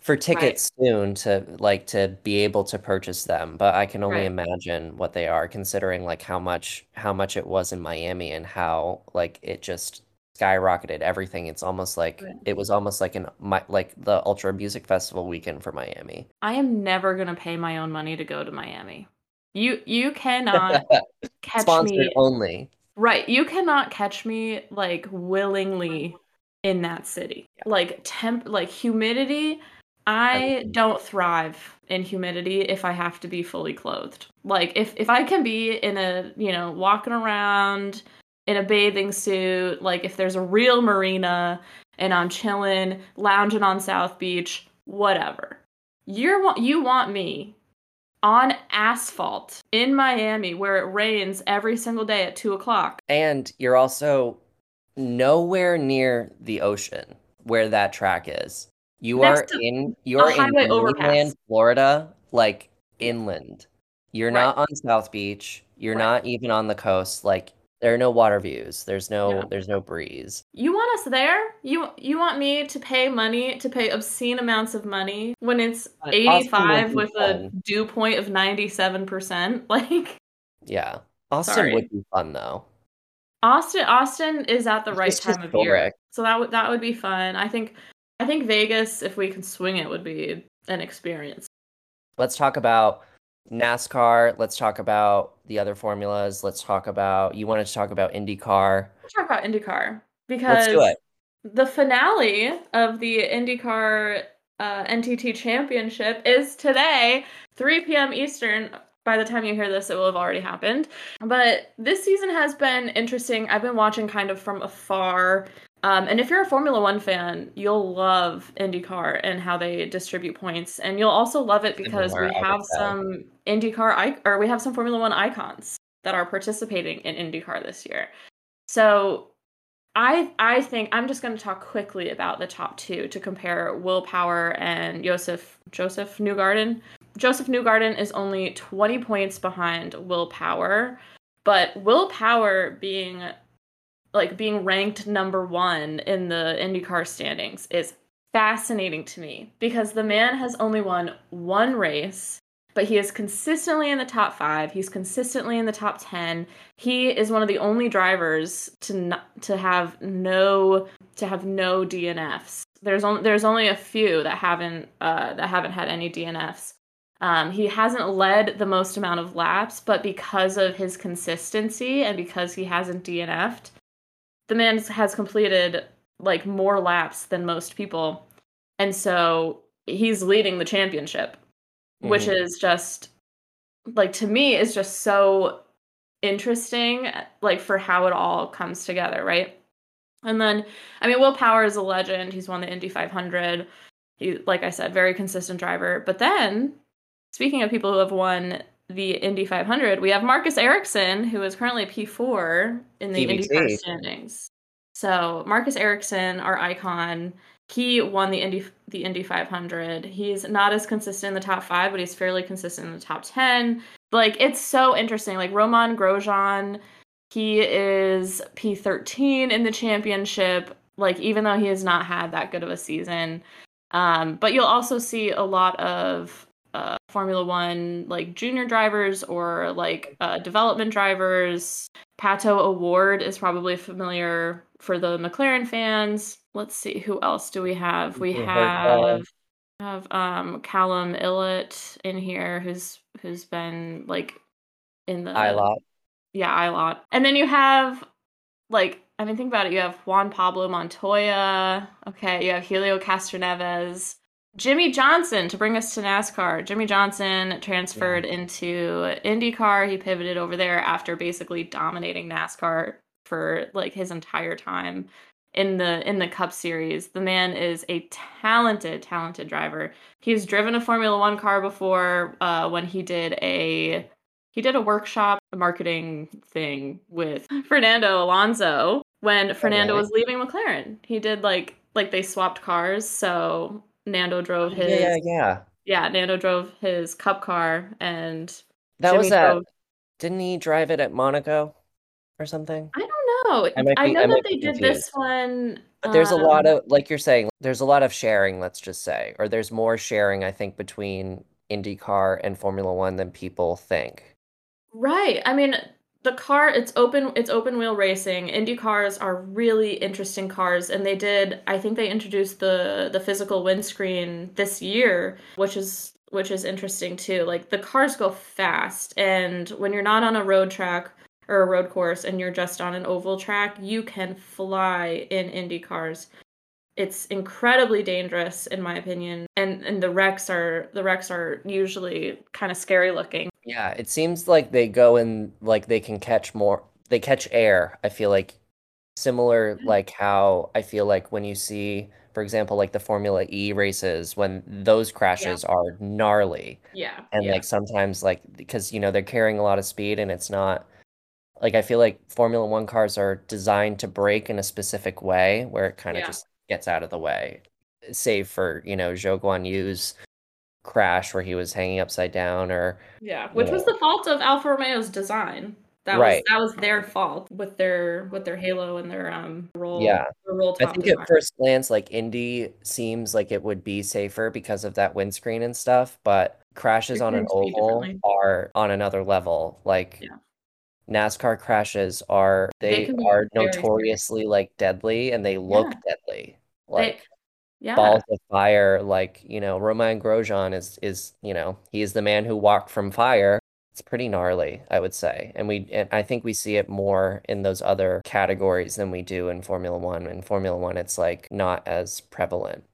for tickets soon to like to be able to purchase them, but I can only Right. imagine what they are considering like how much how much it was in Miami and how like it just skyrocketed everything. It's almost like Right. it was almost like an my like the Ultra Music Festival weekend for Miami. I am never gonna pay my own money to go to Miami. You you cannot catch Sponsored me only. right. You cannot catch me like willingly in that city. Like temp like humidity. I don't thrive in humidity if I have to be fully clothed. Like if if I can be in a, you know, walking around in a bathing suit, like if there's a real marina and I'm chilling, lounging on South Beach, whatever. You're you want me on asphalt in Miami where it rains every single day at two o'clock. And you're also nowhere near the ocean where that track is. You Next are in you're in overpass. mainland Florida, like inland. You're Right. not on South Beach. You're Right. not even on the coast. Like there are no water views. There's no Yeah. there's no breeze. You want us there? You you want me to pay money to pay obscene amounts of money when it's But eighty five would be with a dew point of ninety seven percent? Like Yeah. Austin Sorry. would be fun though. Austin Austin is at the It's right time of year. So that would that would be fun. I think I think Vegas, if we can swing it, would be an experience. Let's talk about NASCAR. Let's talk about the other formulas. Let's talk about you wanted to talk about IndyCar. Let's talk about IndyCar because Let's do it. the finale of the IndyCar uh, NTT Championship is today, 3 p.m. Eastern. By the time you hear this, it will have already happened. But this season has been interesting. I've been watching kind of from afar. Um, and if you're a Formula One fan, you'll love IndyCar and how they distribute points, and you'll also love it because we I would have some IndyCar I- or we have some Formula One icons that are participating in IndyCar this year. So I I think I'm just going to talk quickly about the top two to compare Will Power and Joseph Josef Newgarden. Josef Newgarden is only 20 points behind Will Power, but Will Power being like being ranked number 1 in the IndyCar standings is fascinating to me because the man has only won one race but he is consistently in the top 5 he's consistently in the top 10 he is one of the only drivers to to have no to have no DNFs. There's only there's only a few that haven't uh, that haven't had any DNFs. Um, he hasn't led the most amount of laps, but because of his consistency and because he hasn't DNF'd, the man has completed like more laps than most people, and so he's leading the championship, which Mhm. is just like to me is just so interesting like for how it all comes together right? And then i mean will power is a legend. He's won the indy 500 he like i said very consistent driver. But then speaking of people who have won the indy 500 we have marcus ericsson who is currently p4 in the PVT. indycar standings so marcus ericsson our icon he won the Indy the Indy 500. He's not as consistent in the top 5, but he's fairly consistent in the top 10. Like it's so interesting. Like Romain Grosjean, he is P13 in the championship. Like even though he has not had that good of a season, um, but you'll also see a lot of uh, Formula One like junior drivers or like uh, development drivers. Pato O'Ward is probably familiar for the McLaren fans. Let's see who else do we have? We have have um Callum Ilott in here who's who's been like in the I lot. yeah, I lot. And then you have like I mean think about it, you have Juan Pablo Montoya, okay, you have Helio Castroneves, Jimmie Johnson to bring us to NASCAR. Jimmie Johnson transferred into IndyCar. He pivoted over there after basically dominating NASCAR for like his entire time in the in the Cup Series. The man is a talented, talented driver. He's driven a Formula One car before uh, when he did a he did a workshop a marketing thing with Fernando Alonso when Fernando was leaving McLaren. He did like like they swapped cars, so Nando drove his Yeah, yeah, yeah. Nando drove his cup car and That Jimmy was at drove didn't he drive it at Monaco or something? I don't know. I might I know I that they did confused. this one. But there's a lot um, of like you're saying, there's a lot of sharing, let's just say, or there's more sharing, I think, between IndyCar and Formula One than people think. Right. I mean, the car it's open it's open wheel racing. Indy cars are really interesting cars and they did I think they introduced the the physical windscreen this year, which is which is interesting too. Like the cars go fast and when you're not on a road track or a road course and you're just on an oval track, you can fly in Indy cars. It's incredibly dangerous in my opinion. And and the wrecks are the wrecks are usually kind of scary looking. Yeah, it seems like they go in like they can catch more, they catch air, I feel like Similar, mm-hmm. like how I feel like when you see, for example, like the Formula E races, when those crashes yeah. are gnarly. Yeah. And yeah. like sometimes, like, because, you know, they're carrying a lot of speed and it's not like I feel like Formula One cars are designed to brake in a specific way where it kind of yeah. just gets out of the way. Save for, you know, Zhou Guanyu's crash where he was hanging upside down or Yeah, which was know. the fault of Alfa Romeo's design. That right. was that was their fault with their with their halo and their um roll. Yeah, roll I think design. at first glance, like Indy seems like it would be safer because of that windscreen and stuff, but crashes on an oval are on another level. Like yeah. NASCAR crashes are they, they are notoriously like deadly and they look yeah. deadly. Like yeah. balls of fire, like, you know, Romain Grosjean is is, you know, he is the man who walked from fire. It's pretty gnarly, I would say. And we and I think we see it more in those other categories than we do in Formula 1. In Formula 1 it's like not as prevalent.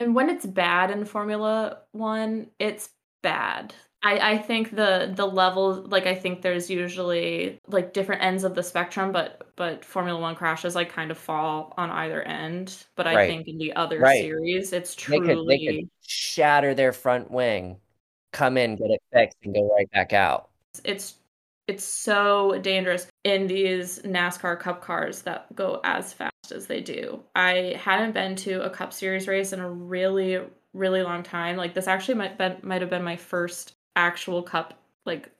And when it's bad in Formula 1, it's bad. I, I think the the level like I think there's usually like different ends of the spectrum, but but Formula One crashes like kind of fall on either end. But I right. think in the other right. series, it's truly they could, they could shatter their front wing, come in, get it fixed, and go right back out. It's it's so dangerous in these NASCAR Cup cars that go as fast as they do. I hadn't been to a Cup Series race in a really really long time. Like this actually might been, might have been my first actual cup like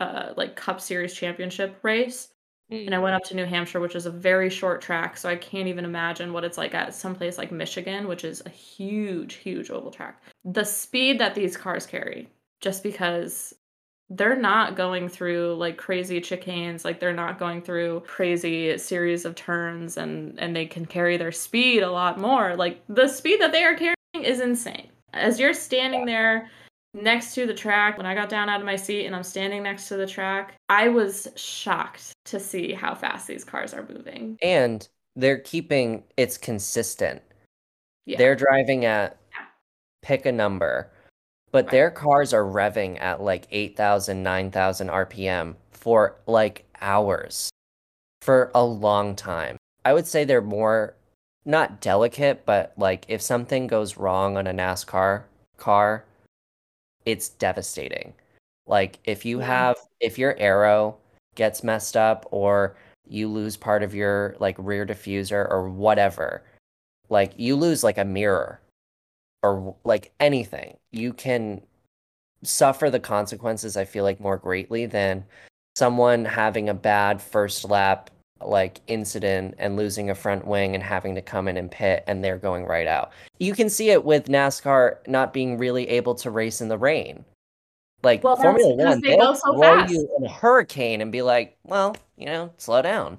uh like cup series championship race. Mm. and i went up to new hampshire which is a very short track so i can't even imagine what it's like at some place like michigan which is a huge huge oval track. The speed that these cars carry just because they're not going through like crazy chicanes like they're not going through crazy series of turns and and they can carry their speed a lot more. Like the speed that they are carrying is insane. As you're standing there next to the track when I got down out of my seat and I'm standing next to the track, I was shocked to see how fast these cars are moving. And they're keeping it's consistent. Yeah. They're driving at pick a number, but right. their cars are revving at like 8,000, 9,000 RPM for like hours for a long time. I would say they're more not delicate, but like if something goes wrong on a NASCAR car, it's devastating. Like if you yeah. have if your aero gets messed up or you lose part of your like rear diffuser or whatever, like you lose like a mirror or like anything, you can suffer the consequences I feel like more greatly than someone having a bad first lap like incident and losing a front wing and having to come in and pit and they're going right out. You can see it with NASCAR not being really able to race in the rain. Like well, Formula One, they they'll so throw fast. you in a hurricane and be like, "Well, you know, slow down.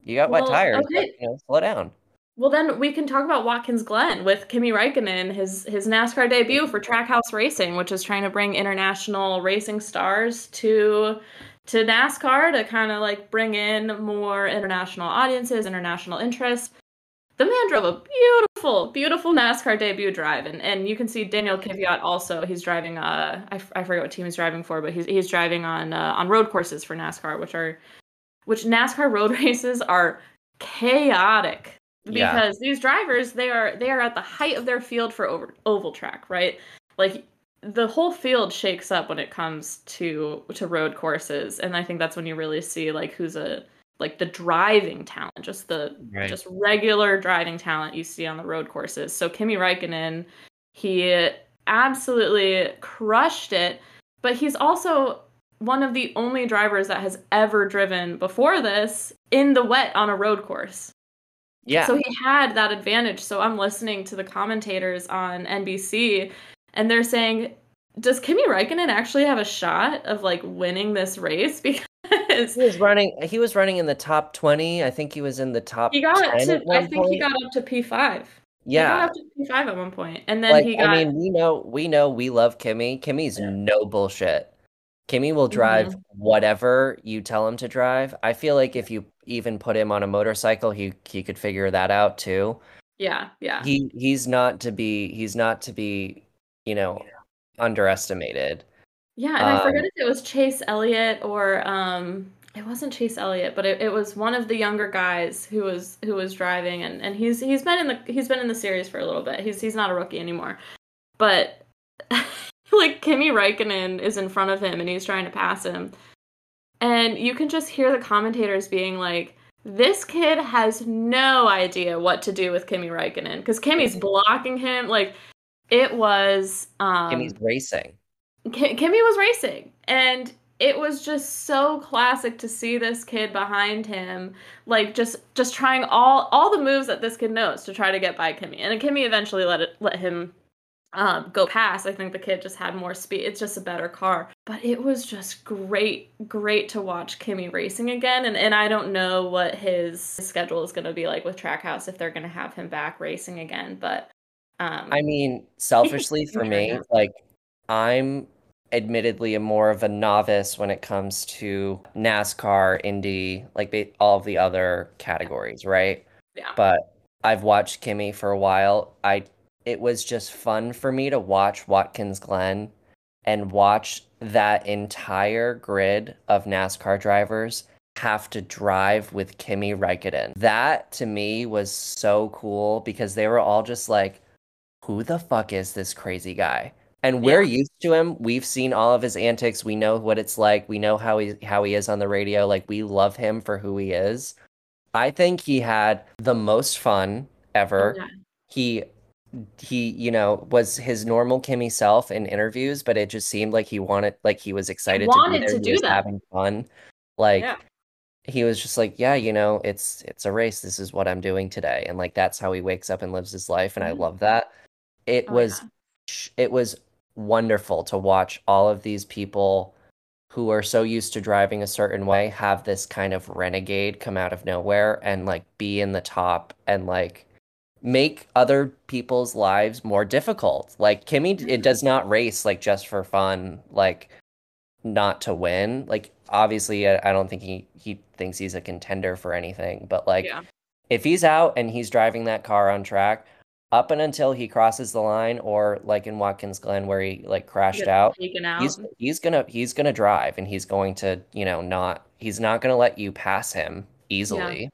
You got well, wet tires, okay. but, you know, slow down." Well, then we can talk about Watkins Glen with Kimi Raikkonen, his his NASCAR debut for Trackhouse Racing, which is trying to bring international racing stars to to NASCAR to kind of like bring in more international audiences, international interest. The man drove a beautiful, beautiful NASCAR debut drive, and, and you can see Daniil Kvyat also. He's driving. Uh, I, I forget what team he's driving for, but he's he's driving on uh, on road courses for NASCAR, which are which NASCAR road races are chaotic because yeah. these drivers they are they are at the height of their field for over, oval track, right? Like the whole field shakes up when it comes to to road courses and i think that's when you really see like who's a like the driving talent just the right. just regular driving talent you see on the road courses. So kimi raikkonen he absolutely crushed it but he's also one of the only drivers that has ever driven before this in the wet on a road course. Yeah. So he had that advantage. So i'm listening to the commentators on nbc and they're saying, does Kimi Raikkonen actually have a shot of like winning this race? Because he was running, he was running in the top twenty. I think he was in the top. He got to, I think point. he got up to P five. Yeah, he got up to P five at one point, and then like, he got. I mean, we know, we know, we love Kimi. Kimi's yeah. no bullshit. Kimi will drive mm-hmm. whatever you tell him to drive. I feel like if you even put him on a motorcycle, he he could figure that out too. Yeah, yeah. He he's not to be he's not to be you know, underestimated. Yeah, and um, I forget if it was Chase Elliott or um it wasn't Chase Elliott, but it, it was one of the younger guys who was who was driving and, and he's he's been in the he's been in the series for a little bit. He's he's not a rookie anymore. But like Kimi Räikkönen is in front of him and he's trying to pass him. And you can just hear the commentators being like, this kid has no idea what to do with Kimi Räikkönen because Kimi's blocking him. Like it was um Kimi's racing. Kimi was racing and it was just so classic to see this kid behind him like just just trying all all the moves that this kid knows to try to get by Kimi, And Kimi eventually let it let him um, go past. I think the kid just had more speed. It's just a better car. But it was just great, great to watch Kimi racing again. And, and I don't know what his schedule is going to be like with Trackhouse if they're going to have him back racing again. But um, I mean, selfishly for me, like I'm admittedly a more of a novice when it comes to NASCAR, Indy, like all of the other categories, right? Yeah. But I've watched Kimi for a while. I it was just fun for me to watch Watkins Glen and watch that entire grid of NASCAR drivers have to drive with Kimi Räikkönen. That to me was so cool because they were all just like, who the fuck is this crazy guy? And we're yeah. used to him. We've seen all of his antics. We know what it's like. We know how he how he is on the radio. Like we love him for who he is. I think he had the most fun ever. Oh, yeah. He he, you know, was his normal Kimi self in interviews, but it just seemed like he wanted, like he was excited he wanted to, to do that, having fun. Like yeah. he was just like, yeah, you know, it's it's a race. This is what I'm doing today, and like that's how he wakes up and lives his life, and mm-hmm. I love that. It oh, was, yeah. it was wonderful to watch all of these people who are so used to driving a certain way have this kind of renegade come out of nowhere and like be in the top and like make other people's lives more difficult. Like Kimi it mm-hmm. does not race like just for fun, like not to win. Like obviously, I, don't think he he thinks he's a contender for anything. But like, yeah. if he's out and he's driving that car on track, up and until he crosses the line, or like in Watkins Glen where he like crashed out, out, he's he's gonna he's gonna drive and he's going to you know not he's not gonna let you pass him easily. Yeah.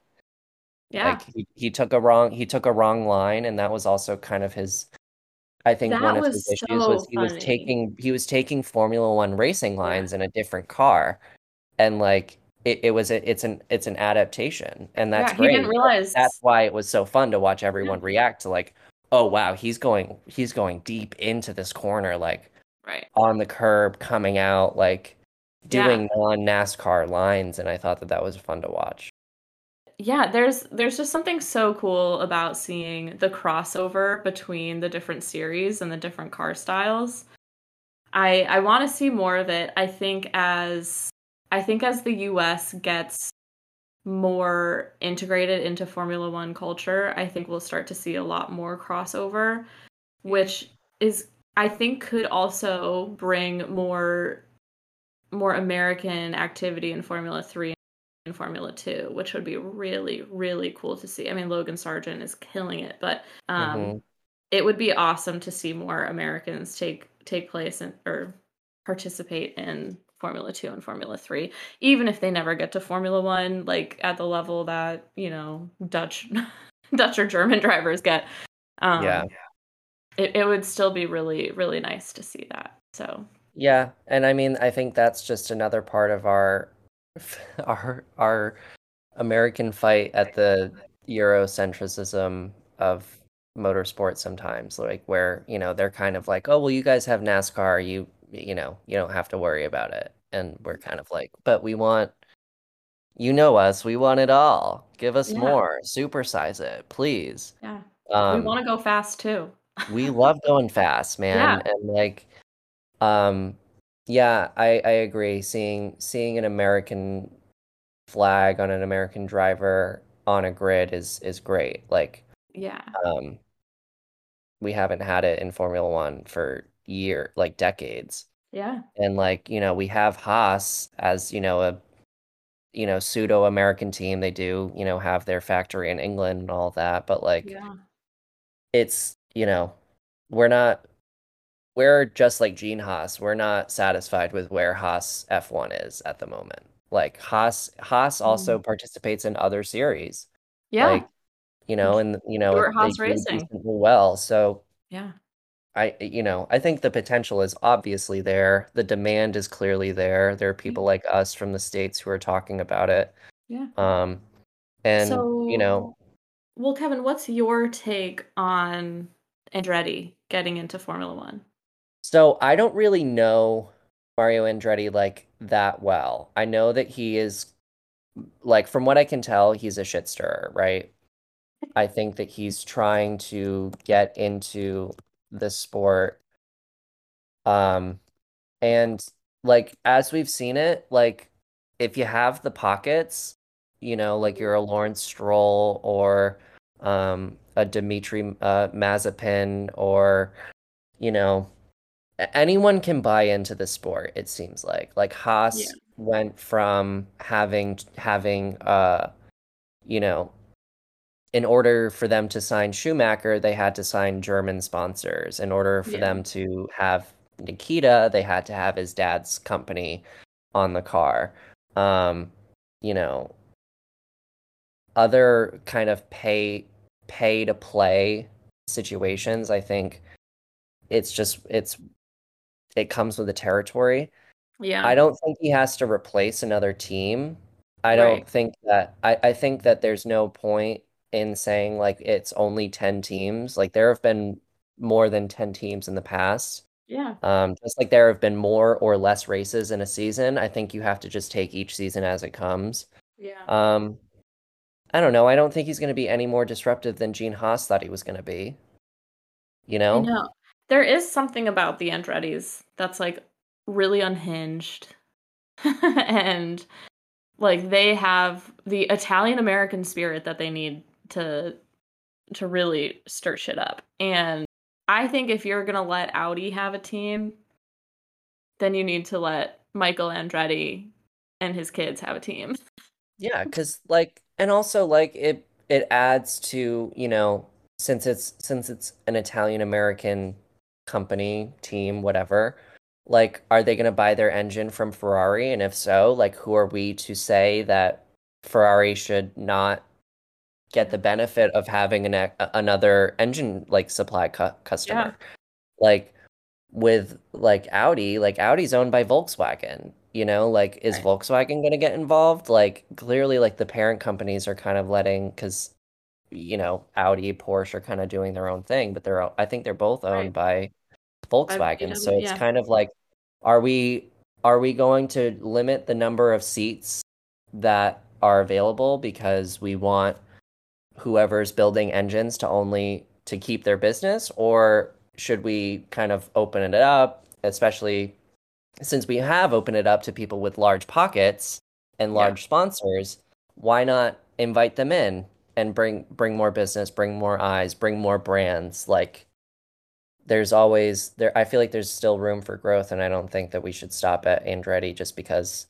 Yeah. Like he, he took a wrong he took a wrong line and that was also kind of his I think that one of his issues so was he funny. was taking he was taking Formula 1 racing lines yeah. in a different car and like it, it was a, it's an it's an adaptation and that's yeah, great. Realize that's why it was so fun to watch everyone yeah. react to like oh wow he's going he's going deep into this corner like right. on the curb coming out like doing non NASCAR lines and I thought that that was fun to watch. Yeah there's there's just something so cool about seeing the crossover between the different series and the different car styles. I i want to see more of it. I think as i think as the us gets more integrated into formula 1 culture i think we'll start to see a lot more crossover which is i think could also bring more more american activity in formula 3 and Formula Two, which would be really, really cool to see. I mean, Logan Sargeant is killing it, but um, mm-hmm. it would be awesome to see more Americans take take place and or participate in Formula Two and Formula Three, even if they never get to Formula One, like at the level that you know Dutch, Dutch or German drivers get. Um, yeah, it it would still be really, really nice to see that. So yeah, and I mean, I think that's just another part of our our our American fight at the Eurocentricism of motorsport sometimes, like where you know they're kind of like, oh well, you guys have NASCAR, you you know you don't have to worry about it, and we're kind of like, but we want, you know us, we want it all. Give us yeah. more, supersize it, please. Yeah, um, we want to go fast too. we love going fast, man, yeah. and like, um, yeah, I, I agree. Seeing seeing an American flag on an American driver on a grid is is great. Like yeah. Um we haven't had it in Formula 1 for year like decades. Yeah. And like, you know, we have Haas as, you know, a you know, pseudo American team. They do, you know, have their factory in England and all that, but like yeah. it's, you know, we're not we're just like Gene Haas. We're not satisfied with where Haas F1 is at the moment. Like Haas Haas mm-hmm. also participates in other series. Yeah. Like, you know, and you know, Haas Racing. well. So yeah. I, you know, I think the potential is obviously there. The demand is clearly there. There are people like us from the States who are talking about it. Yeah. Um, and so, you know, well, Kevin, what's your take on Andretti getting into Formula One? so I don't really know Mario Andretti like that well. I know that he is like from what I can tell, he's a shit stirrer, right? I think that he's trying to get into the sport. Um, and like as we've seen it, like if you have the pockets, you know, like you're a Lawrence Stroll or um a Dimitri uh, Mazepin or you know anyone can buy into the sport, it seems like. Like Haas Yeah. went from having having uh you know in order for them to sign Schumacher, they had to sign German sponsors. In order for Yeah. them to have Nikita, they had to have his dad's company on the car. Um, you know, other kind of pay pay to play situations, I think it's just it's it comes with the territory. Yeah. I don't think he has to replace another team. I don't think that I, I think that there's no point in saying like it's only 10 teams. Like there have been more than 10 teams in the past. Yeah. Um, just like there have been more or less races in a season. I think you have to just take each season as it comes. Yeah. Um, I don't know. I don't think he's going to be any more disruptive than Gene Haas thought he was going to be. You know? know. There is something about the Andrettis that's like really unhinged. and like they have the Italian American spirit that they need to to really stir shit up. And I think if you're going to let Audi have a team, then you need to let Michael Andretti and his kids have a team. Yeah, because like, and also like it it adds to, you know, since it's since it's an Italian American company, team, whatever, like, are they gonna buy their engine from Ferrari? And if so, like, who are we to say that Ferrari should not get the benefit of having an another engine like supply cu customer? Like with like Audi, like Audi's owned by Volkswagen. You know, like is Right. Volkswagen going to get involved? Like clearly, like the parent companies are kind of letting because you know Audi, Porsche are kind of doing their own thing, but they're I think they're both owned by Volkswagen. So it's yeah. kind of like, are we are we going to limit the number of seats that are available because we want whoever's building engines to only to keep their business, or should we kind of open it up, especially since we have opened it up to people with large pockets and Yeah. large sponsors, why not invite them in and bring bring more business, bring more eyes, bring more brands? Like there's always there I feel like there's still room for growth and I don't think that we should stop at Andretti just because,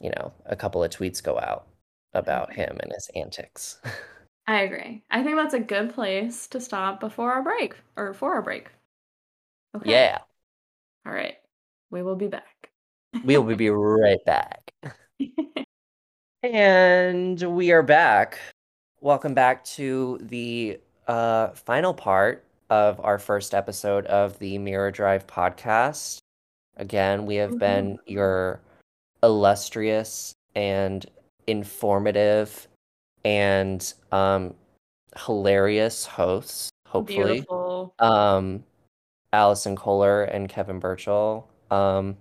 you know, a couple of tweets go out about mm-hmm. him and his antics. I agree. I think that's a good place to stop before our break or for our break. Okay. Yeah, All right. We will be back. we'll be right back. And we are back. Welcome back to the uh, final part of our first episode of the Mirror Drive podcast. Again, we have Mhm. been your illustrious and informative and um, hilarious hosts, hopefully. Beautiful. Um, Allison Kohler and Kevin Burchell. Um,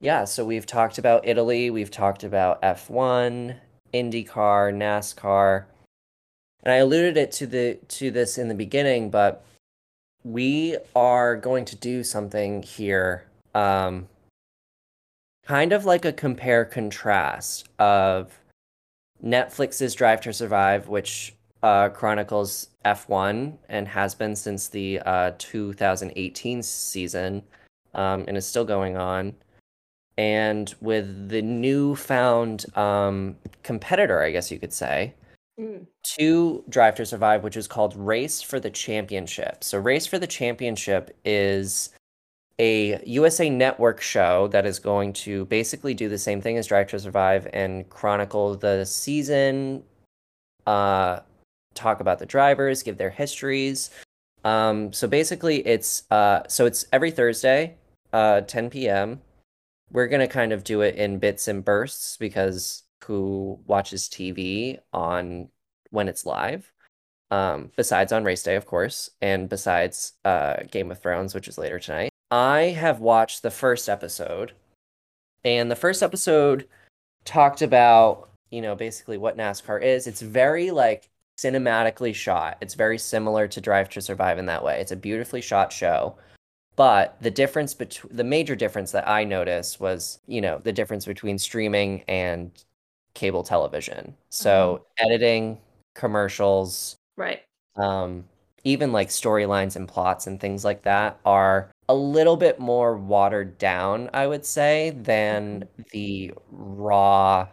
yeah, so we've talked about Italy, we've talked about F1, IndyCar, NASCAR. And I alluded it to the to this in the beginning, but we are going to do something here um kind of like a compare contrast of Netflix's Drive to Survive, which uh, chronicles F1 and has been since the uh, 2018 season um, and is still going on. And with the newfound um, competitor, I guess you could say, Mm. to Drive to Survive, which is called Race for the Championship. So, Race for the Championship is a USA Network show that is going to basically do the same thing as Drive to Survive and chronicle the season, uh, talk about the drivers, give their histories. Um, so basically, it's uh, so it's every Thursday, uh, 10 p.m. We're gonna kind of do it in bits and bursts because who watches TV on when it's live? Um, besides on race day, of course, and besides uh, Game of Thrones, which is later tonight. I have watched the first episode, and the first episode talked about, you know, basically what NASCAR is. It's very like cinematically shot. It's very similar to Drive to Survive in that way. It's a beautifully shot show. But the difference between the major difference that I noticed was, you know, the difference between streaming and cable television. So mm-hmm. editing, commercials, right. Um, even like storylines and plots and things like that are a little bit more watered down, I would say, than mm-hmm. the raw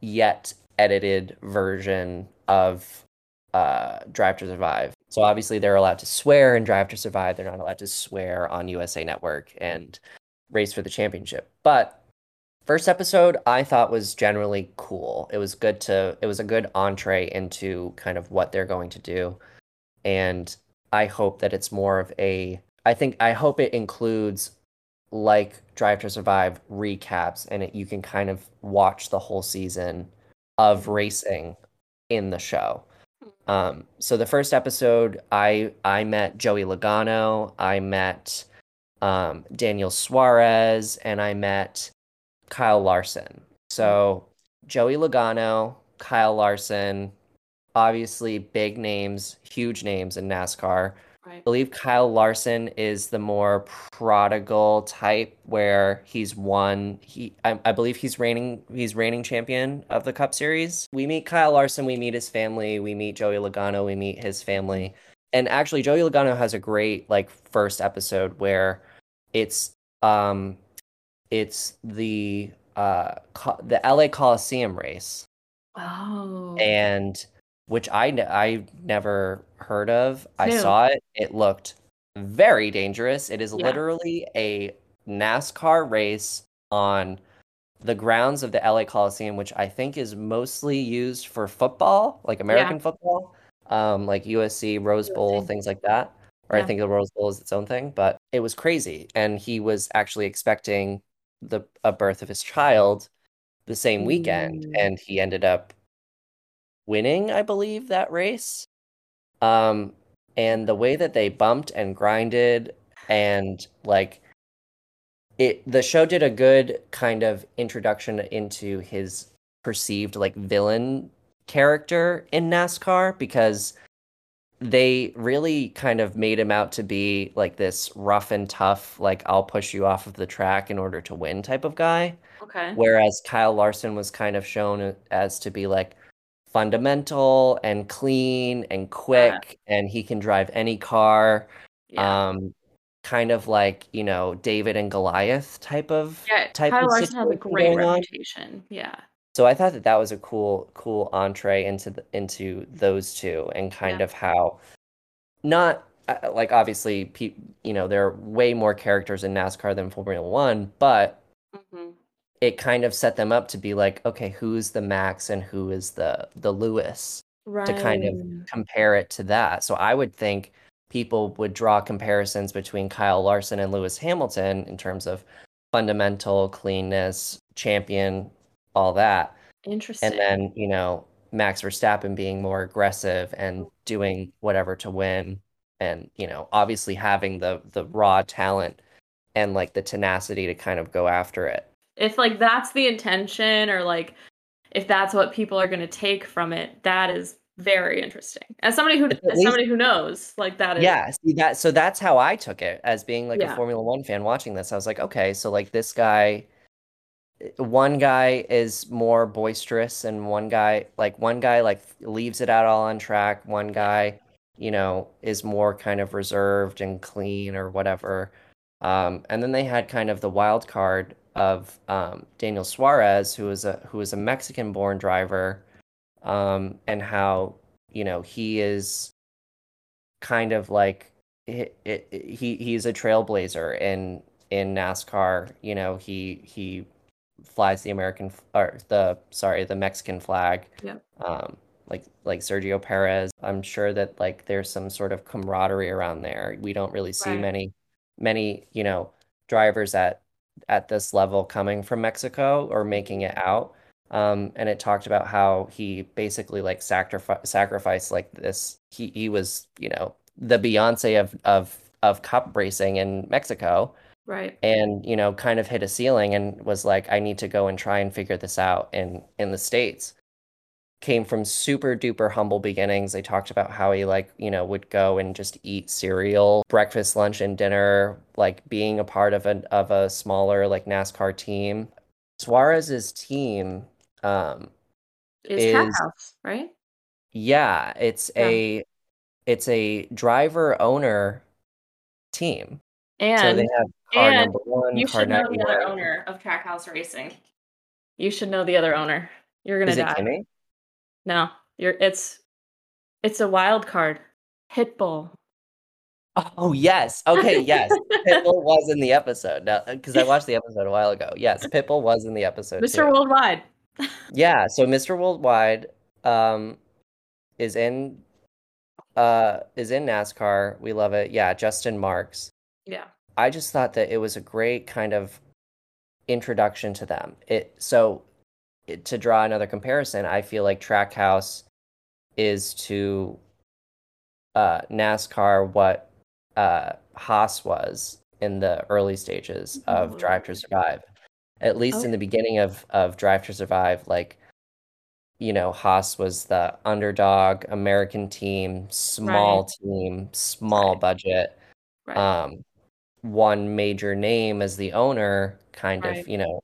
yet edited version of uh, Drive to Survive. So obviously they're allowed to swear in Drive to Survive. They're not allowed to swear on USA Network and race for the championship. But first episode I thought was generally cool. It was good to it was a good entree into kind of what they're going to do. And I hope that it's more of a I think I hope it includes like Drive to Survive recaps and it, you can kind of watch the whole season of racing in the show. Um, so the first episode, I I met Joey Logano, I met um, Daniel Suarez, and I met Kyle Larson. So Joey Logano, Kyle Larson, obviously big names, huge names in NASCAR. Right. I believe Kyle Larson is the more prodigal type where he's won he I, I, believe he's reigning he's reigning champion of the Cup series. We meet Kyle Larson, we meet his family, we meet Joey Logano, we meet his family. And actually Joey Logano has a great like first episode where it's um it's the uh the LA Coliseum race. Oh. And which I I never heard of. I saw it. It looked very dangerous. It is yeah. literally a NASCAR race on the grounds of the LA Coliseum, which I think is mostly used for football, like American yeah. football, um, like USC, Rose Bowl, things like that. Or yeah. I think the Rose Bowl is its own thing, but it was crazy. And he was actually expecting the a birth of his child the same weekend, mm. and he ended up winning, I believe, that race. Um, and the way that they bumped and grinded and like it the show did a good kind of introduction into his perceived like villain character in NASCAR because they really kind of made him out to be like this rough and tough like I'll push you off of the track in order to win type of guy. Okay. Whereas Kyle Larson was kind of shown as to be like fundamental and clean and quick yeah. and he can drive any car yeah. um kind of like you know david and goliath type of yeah type Kyle of Larson has a great reputation on. yeah so i thought that that was a cool cool entree into the, into those two and kind yeah. of how not uh, like obviously pe- you know there are way more characters in nascar than formula one but mm-hmm it kind of set them up to be like, okay, who's the Max and who is the the Lewis right. to kind of compare it to that. So I would think people would draw comparisons between Kyle Larson and Lewis Hamilton in terms of fundamental cleanness, champion, all that. Interesting. And then, you know, Max Verstappen being more aggressive and doing whatever to win and, you know, obviously having the the raw talent and like the tenacity to kind of go after it. If like that's the intention or like if that's what people are going to take from it, that is very interesting. As somebody who as least, somebody who knows, like that is Yeah, see that so that's how I took it as being like yeah. a Formula 1 fan watching this. I was like, okay, so like this guy one guy is more boisterous and one guy like one guy like leaves it out all on track, one guy, you know, is more kind of reserved and clean or whatever. Um, and then they had kind of the wild card of um, Daniel Suarez, who is a who is a Mexican-born driver, um, and how you know he is kind of like he, he he's a trailblazer in in NASCAR. You know, he he flies the American or the sorry the Mexican flag. Yeah. Um, like like Sergio Perez. I'm sure that like there's some sort of camaraderie around there. We don't really see Right. many many you know drivers at at this level coming from Mexico or making it out. Um, and it talked about how he basically like sacrifice sacrificed like this. He he was you know the Beyonce of of of cup racing in Mexico Right. and you know kind of hit a ceiling and was like I need to go and try and figure this out in in the States. Came from super duper humble beginnings. They talked about how he like, you know, would go and just eat cereal, breakfast, lunch, and dinner, like being a part of an of a smaller like NASCAR team. Suarez's team, um, Is is Trackhouse, right? yeah, it's Yeah. a it's a driver owner team. And So they have car number one, you car should know the other owner of Trackhouse Racing. You should know the other owner. You're gonna Is it die. Kimi? No, you're it's it's a wild card. Pitbull. Oh yes. Okay, yes. Pitbull was in the episode. Now, because I watched the episode a while ago. Yes, Pitbull was in the episode Mr. too. Worldwide. Yeah, so Mr. Worldwide um is in uh is in NASCAR. We love it. Yeah, Justin Marks. Yeah. I just thought that it was a great kind of introduction to them. It so to draw another comparison, I feel like Trackhouse is to uh NASCAR what uh Haas was in the early stages of Drive to Survive. At least in the beginning of of Drive to Survive, like you know, Haas was the underdog American team, small team, small Right. budget. Right. Um, one major name as the owner, kind of, you know,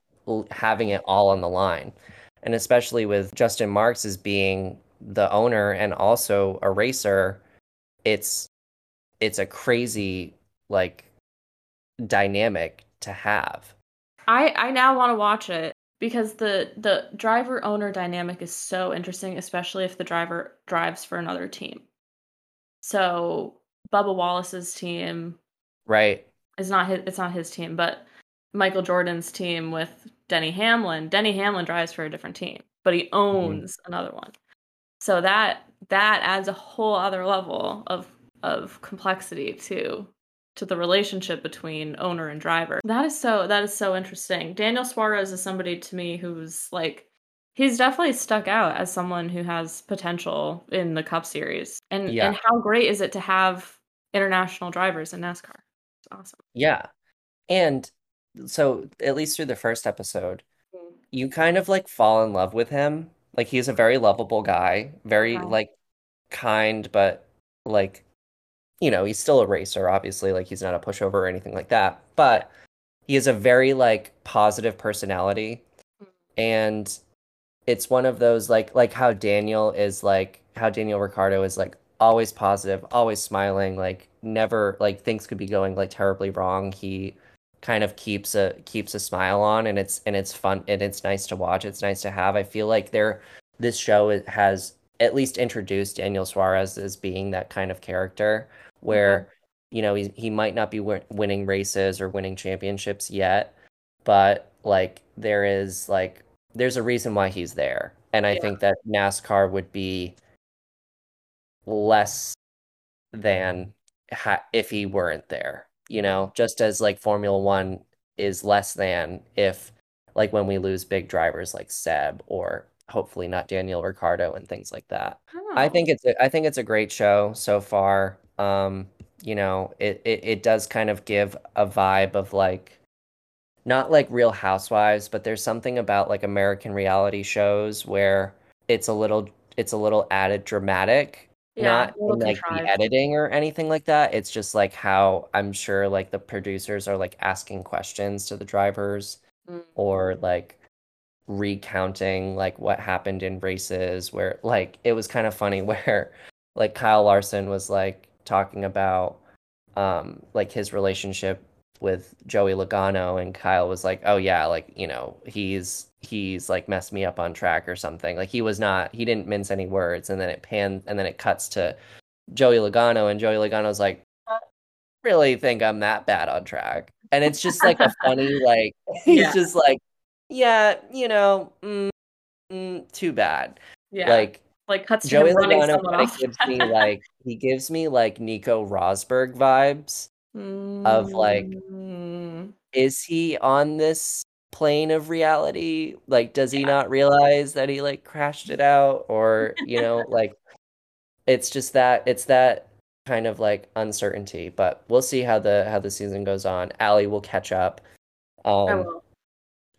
having it all on the line. And especially with Justin Marks as being the owner and also a racer, it's it's a crazy like dynamic to have. I I now want to watch it because the the driver owner dynamic is so interesting, especially if the driver drives for another team. So Bubba Wallace's team Right. is not his it's not his team, but Michael Jordan's team with Denny Hamlin. Denny Hamlin drives for a different team, but he mm-hmm. owns another one. So that that adds a whole other level of of complexity to to the relationship between owner and driver. That is so that is so interesting. Daniel Suarez is somebody to me who's like he's definitely stuck out as someone who has potential in the Cup Series. And Yeah. and how great is it to have international drivers in NASCAR? It's awesome. Yeah. And so at least through the first episode, mm-hmm. you kind of like fall in love with him. Like he's a very lovable guy, very Yeah. like kind, but like you know, he's still a racer, obviously, like he's not a pushover or anything like that. But he has a very like positive personality. Mm-hmm. And it's one of those like like how Daniel is like how Daniel Ricciardo is like always positive, always smiling, like never like things could be going like terribly wrong. He kind of keeps a keeps a smile on and it's and it's fun and it's nice to watch. It's nice to have. I feel like there this show has at least introduced Daniel Suarez as being that kind of character where mm-hmm. you know he he might not be win- winning races or winning championships yet, but like there is like there's a reason why he's there. And I Yeah. think that NASCAR would be less than ha- if he weren't there, you know, just as like Formula One is less than if like when we lose big drivers like Seb or hopefully not Daniel Ricciardo and things like that. I Oh. think it's a, I think it's a great show so far. Um, you know, it, it it does kind of give a vibe of like not like Real Housewives, but there's something about like American reality shows where it's a little it's a little added dramatic, Yeah, not in like the editing or anything like that. It's just like how I'm sure like the producers are like asking questions to the drivers Mm. or like recounting like what happened in races where like it was kind of funny where like Kyle Larson was like talking about um like his relationship with Joey Logano and Kyle was like, "Oh yeah, like, you know, he's he's like messed me up on track or something." Like he was not he didn't mince any words and then it panned and then it cuts to Joey Logano and Joey Logano's like, really think I'm that bad on track. And it's just like a funny, like, he's Yeah. just like, yeah, you know, mm, mm, too bad. Yeah. Like, like cuts to Joey Logano kind of gives me like, he gives me like Nico Rosberg vibes. Of, like- Mm, Is he on this plane of reality? Like, does he not realize that he like crashed it out? Or, you know, like, it's just that, it's that kind of like uncertainty. But we'll see how the how the season goes on. Allie will catch up. I Um, will.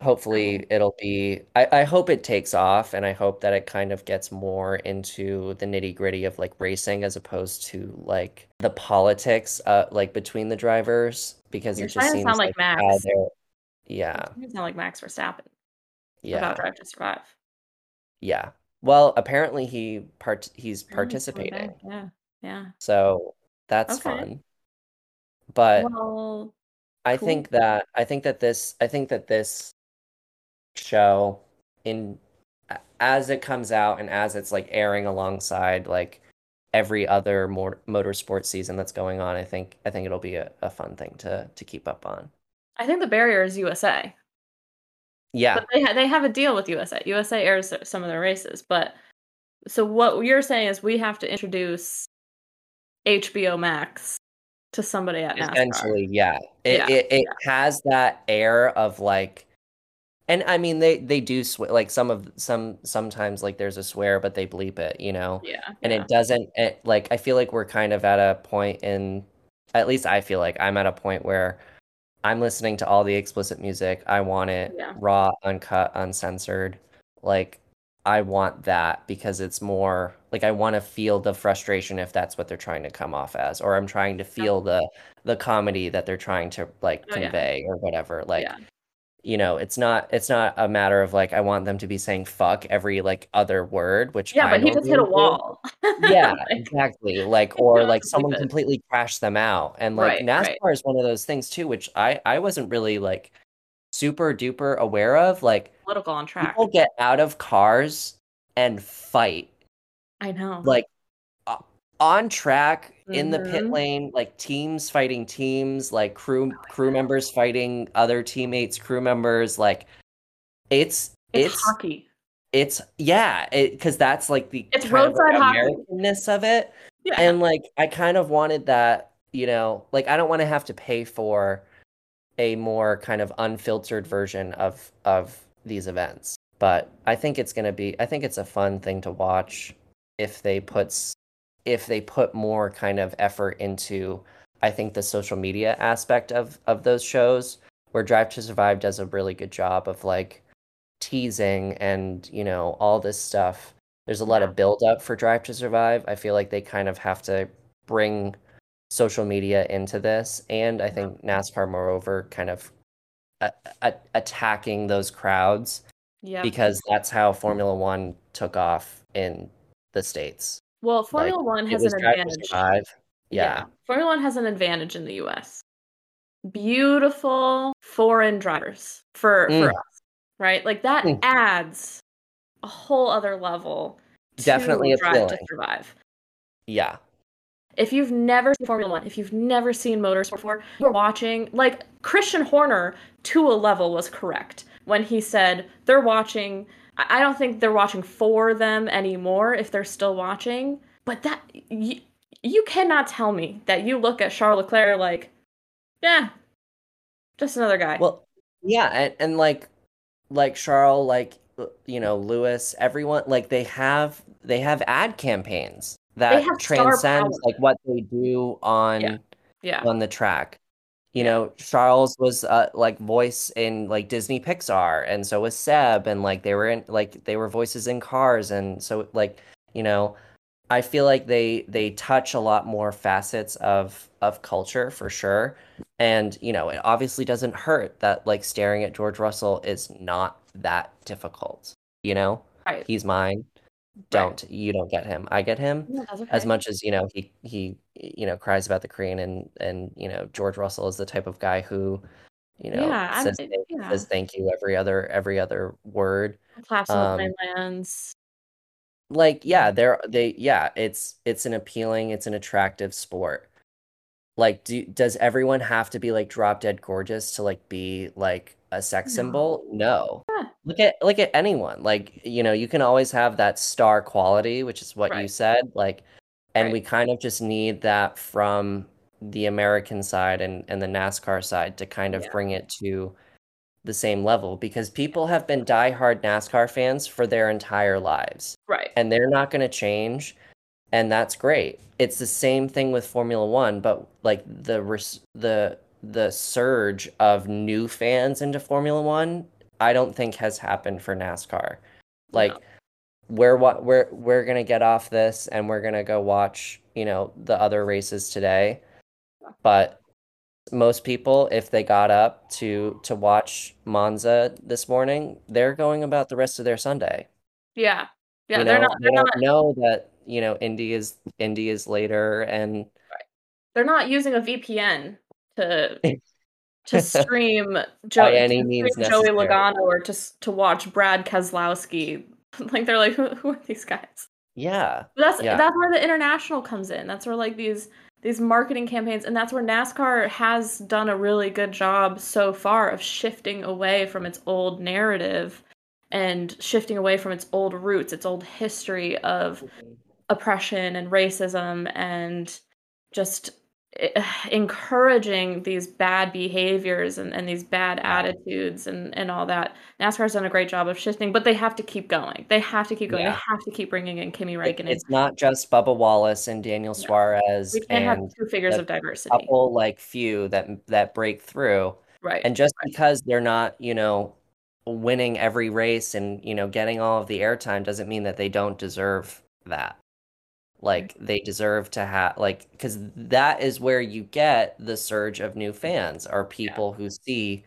Hopefully it'll be I, I hope it takes off and I hope that it kind of gets more into the nitty gritty of like racing as opposed to like the politics uh like between the drivers because You're it just seems sound like how Max. yeah You sound like Max Verstappen yeah about Drive to Survive. yeah well apparently he part he's participating. Yeah. Yeah. so that's Okay. fun but well, I Cool. think that I think that this I think that this show in as it comes out and as it's like airing alongside like every other more motorsport season that's going on, I think I think it'll be a, a fun thing to to keep up on. I think the barrier is USA. Yeah. But they ha- they have a deal with USA. USA airs some of their races, but so what you're saying is we have to introduce HBO Max to somebody at NASCAR. Essentially, yeah. It Yeah, it, it has that air of like and I mean they they do swear like some of some sometimes like there's a swear but they bleep it, you know. Yeah. and yeah. it doesn't it, like i feel like we're kind of at a point in at least i feel like i'm at a point where i'm listening to all the explicit music i want it Yeah. raw uncut uncensored like i want that because it's more like i want to feel the frustration if that's what they're trying to come off as or i'm trying to feel the the comedy that they're trying to like Oh, yeah. convey or whatever like yeah. You know it's not it's not a matter of like i want them to be saying fuck every like other word which Yeah, I but he just hit a wall. yeah exactly like or like someone completely crashed them out and like Right, nascar right. is one of those things too which i i wasn't really like super duper aware of like political on track. people get out of cars and fight I know. like on track in the pit Mhm. lane like teams fighting teams like crew crew members fighting other teammates crew members like it's it's, it's hockey. it's yeah because that's like the It's kind of, like, roadside hockey. americanness of it Yeah. and like I kind of wanted that, you know, like I don't want to have to pay for a more kind of unfiltered version of of these events. But I think it's going to be I think it's a fun thing to watch if they put if they put more kind of effort into I think the social media aspect of of those shows where Drive to Survive does a really good job of like teasing and, you know, all this stuff there's a lot of build up for Drive to Survive. I feel like they kind of have to bring social media into this, and I think NASCAR, moreover, kind of a- a- attacking those crowds yeah. because that's how Formula One took off in the states. Well, Formula One It has an advantage. Survive. Yeah. Formula One has an advantage in the US. Beautiful foreign drivers for Mm. for us, right? Like that Mm. adds a whole other level to Definitely Drive to. Survive. yeah, If you've never seen Formula One, if you've never seen motorsport before, you're watching like Christian Horner to a level was correct when he said they're watching. I don't think they're watching for them anymore if they're still watching. But that you, you cannot tell me that you look at Charles Leclerc like, yeah, just another guy. Well, yeah, and, and like like Charles, like you know, Lewis, everyone like they have they have ad campaigns that transcends like what they do on Yeah. yeah, on the track. You know, Charles was uh, like voice in like Disney Pixar, and so was Seb, and like they were in like they were voices in cars, and so like you know, I feel like they they touch a lot more facets of of culture for sure, and you know, it obviously doesn't hurt that like staring at George Russell is not that difficult. You know, right. he's mine. Don't you don't get him? I get him Yeah, that's as much as you know he he you know cries about the Korean and and you know George Russell is the type of guy who you know Yeah, says yeah. says thank you every other every other word Claps in the um, Plainlands. like yeah they're they yeah it's it's an appealing it's an attractive sport Like, do does everyone have to be like drop dead gorgeous to like be like a sex symbol? No. Yeah. Look at look at anyone. Like, you know, you can always have that star quality, which is what you said. Like, and Right. we kind of just need that from the American side and and the NASCAR side to kind of Yeah. bring it to the same level because people have been diehard NASCAR fans for their entire lives Right. and they're not going to change and that's great. It's the same thing with Formula 1, but like the res- the the surge of new fans into Formula 1, I don't think has happened for NASCAR. Like No. we're what we're we're going to get off this and we're going to go watch, you know, the other races today. But most people if they got up to to watch Monza this morning, they're going about the rest of their Sunday. Yeah. Yeah. You they're not. they They're don't not. know that, you know, Indy is Indy is later and They're not using a VPN to to stream any to stream Joey. Logano or to to watch Brad Keselowski. like they're like, who, who are these guys? yeah. But that's Yeah. that's where the international comes in. That's where like these these marketing campaigns and that's where NASCAR has done a really good job so far of shifting away from its old narrative and shifting away from its old roots, its old history of mm-hmm. Oppression and racism and just eh, encouraging these bad behaviors and, and these bad attitudes and, and all that. NASCAR's done a great job of shifting, but they have to keep going. They have to keep going. Yeah. They have to keep bringing in Kimi Räikkönen. it's not just Bubba Wallace and Daniel Suarez we can't have two figures of diversity. couple like few that that break through. Right. And just because they're not, you know, winning every race and, you know, getting all of the airtime doesn't mean that they don't deserve that. Like they deserve to have like because that is where you get the surge of new fans are people who see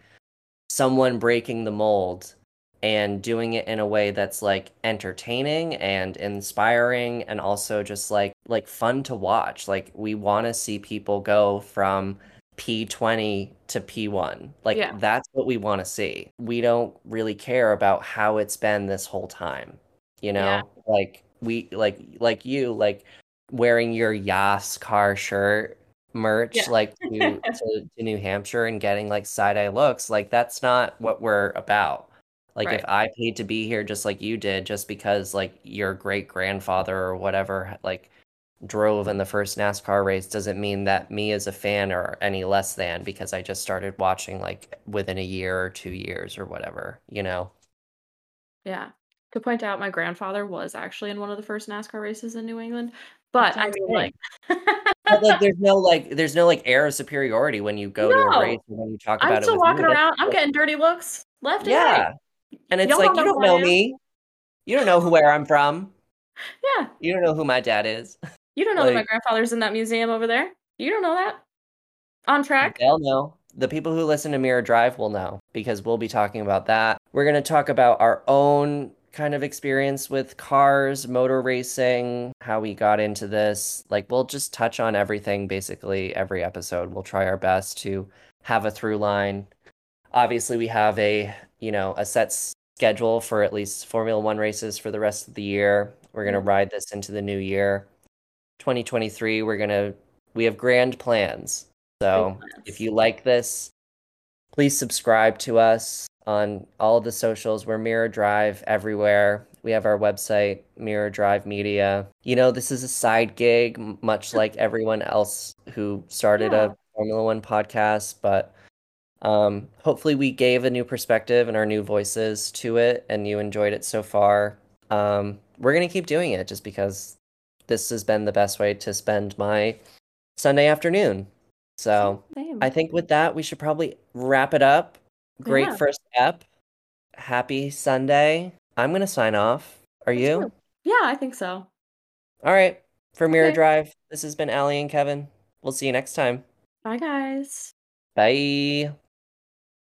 someone breaking the mold and doing it in a way that's like entertaining and inspiring and also just like like fun to watch. Like we want to see people go from P20 to P1. Like Yeah. that's what we want to see. We don't really care about how it's been this whole time. You know? Yeah. Like we like like you like wearing your Yas car shirt merch Yeah. like to, to to New Hampshire and getting like side eye looks. Like that's not what we're about. Like if I paid to be here just like you did, just because like your great grandfather or whatever like drove in the first NASCAR race doesn't mean that me as a fan are any less than because I just started watching like within a year or two years or whatever, you know? Yeah. To point out, my grandfather was actually in one of the first NASCAR races in New England. But I mean, like, But like there's no like there's no like air of superiority when you go to a race and when you talk about I'm it still walking. Around. I'm getting dirty looks left and right. Yeah. And it's Y'all like you don't know me. You don't know who where I'm from. Yeah. You don't know who my dad is. You don't know that my grandfather's in that museum over there. You don't know that. On track. They'll know. The people who listen to Mirror Drive will know because we'll be talking about that. We're going to talk about our own kind of experience with cars, motor racing, how we got into this. Like, we'll just touch on everything basically every episode. We'll try our best to have a through line. Obviously, we have a, you know, a set schedule for at least Formula 1 races for the rest of the year. We're going to mm-hmm. ride this into the new year. 2023, we're going to we have grand plans. So, if you like this, please subscribe to us on all of the socials. We're Mirror Drive everywhere. We have our website, Mirror Drive Media. You know, this is a side gig, much like everyone else who started Yeah. a Formula One podcast, but um, hopefully we gave a new perspective and our new voices to it, and you enjoyed it so far. Um, we're going to keep doing it just because this has been the best way to spend my Sunday afternoon. So. Same. I think with that, we should probably wrap it up. Great Yeah. first step. Happy Sunday. I'm going to sign off. Are Me you? too. Yeah, I think so. All right. For Mirror Okay. Drive, this has been Allie and Kevin. We'll see you next time. Bye, guys. Bye.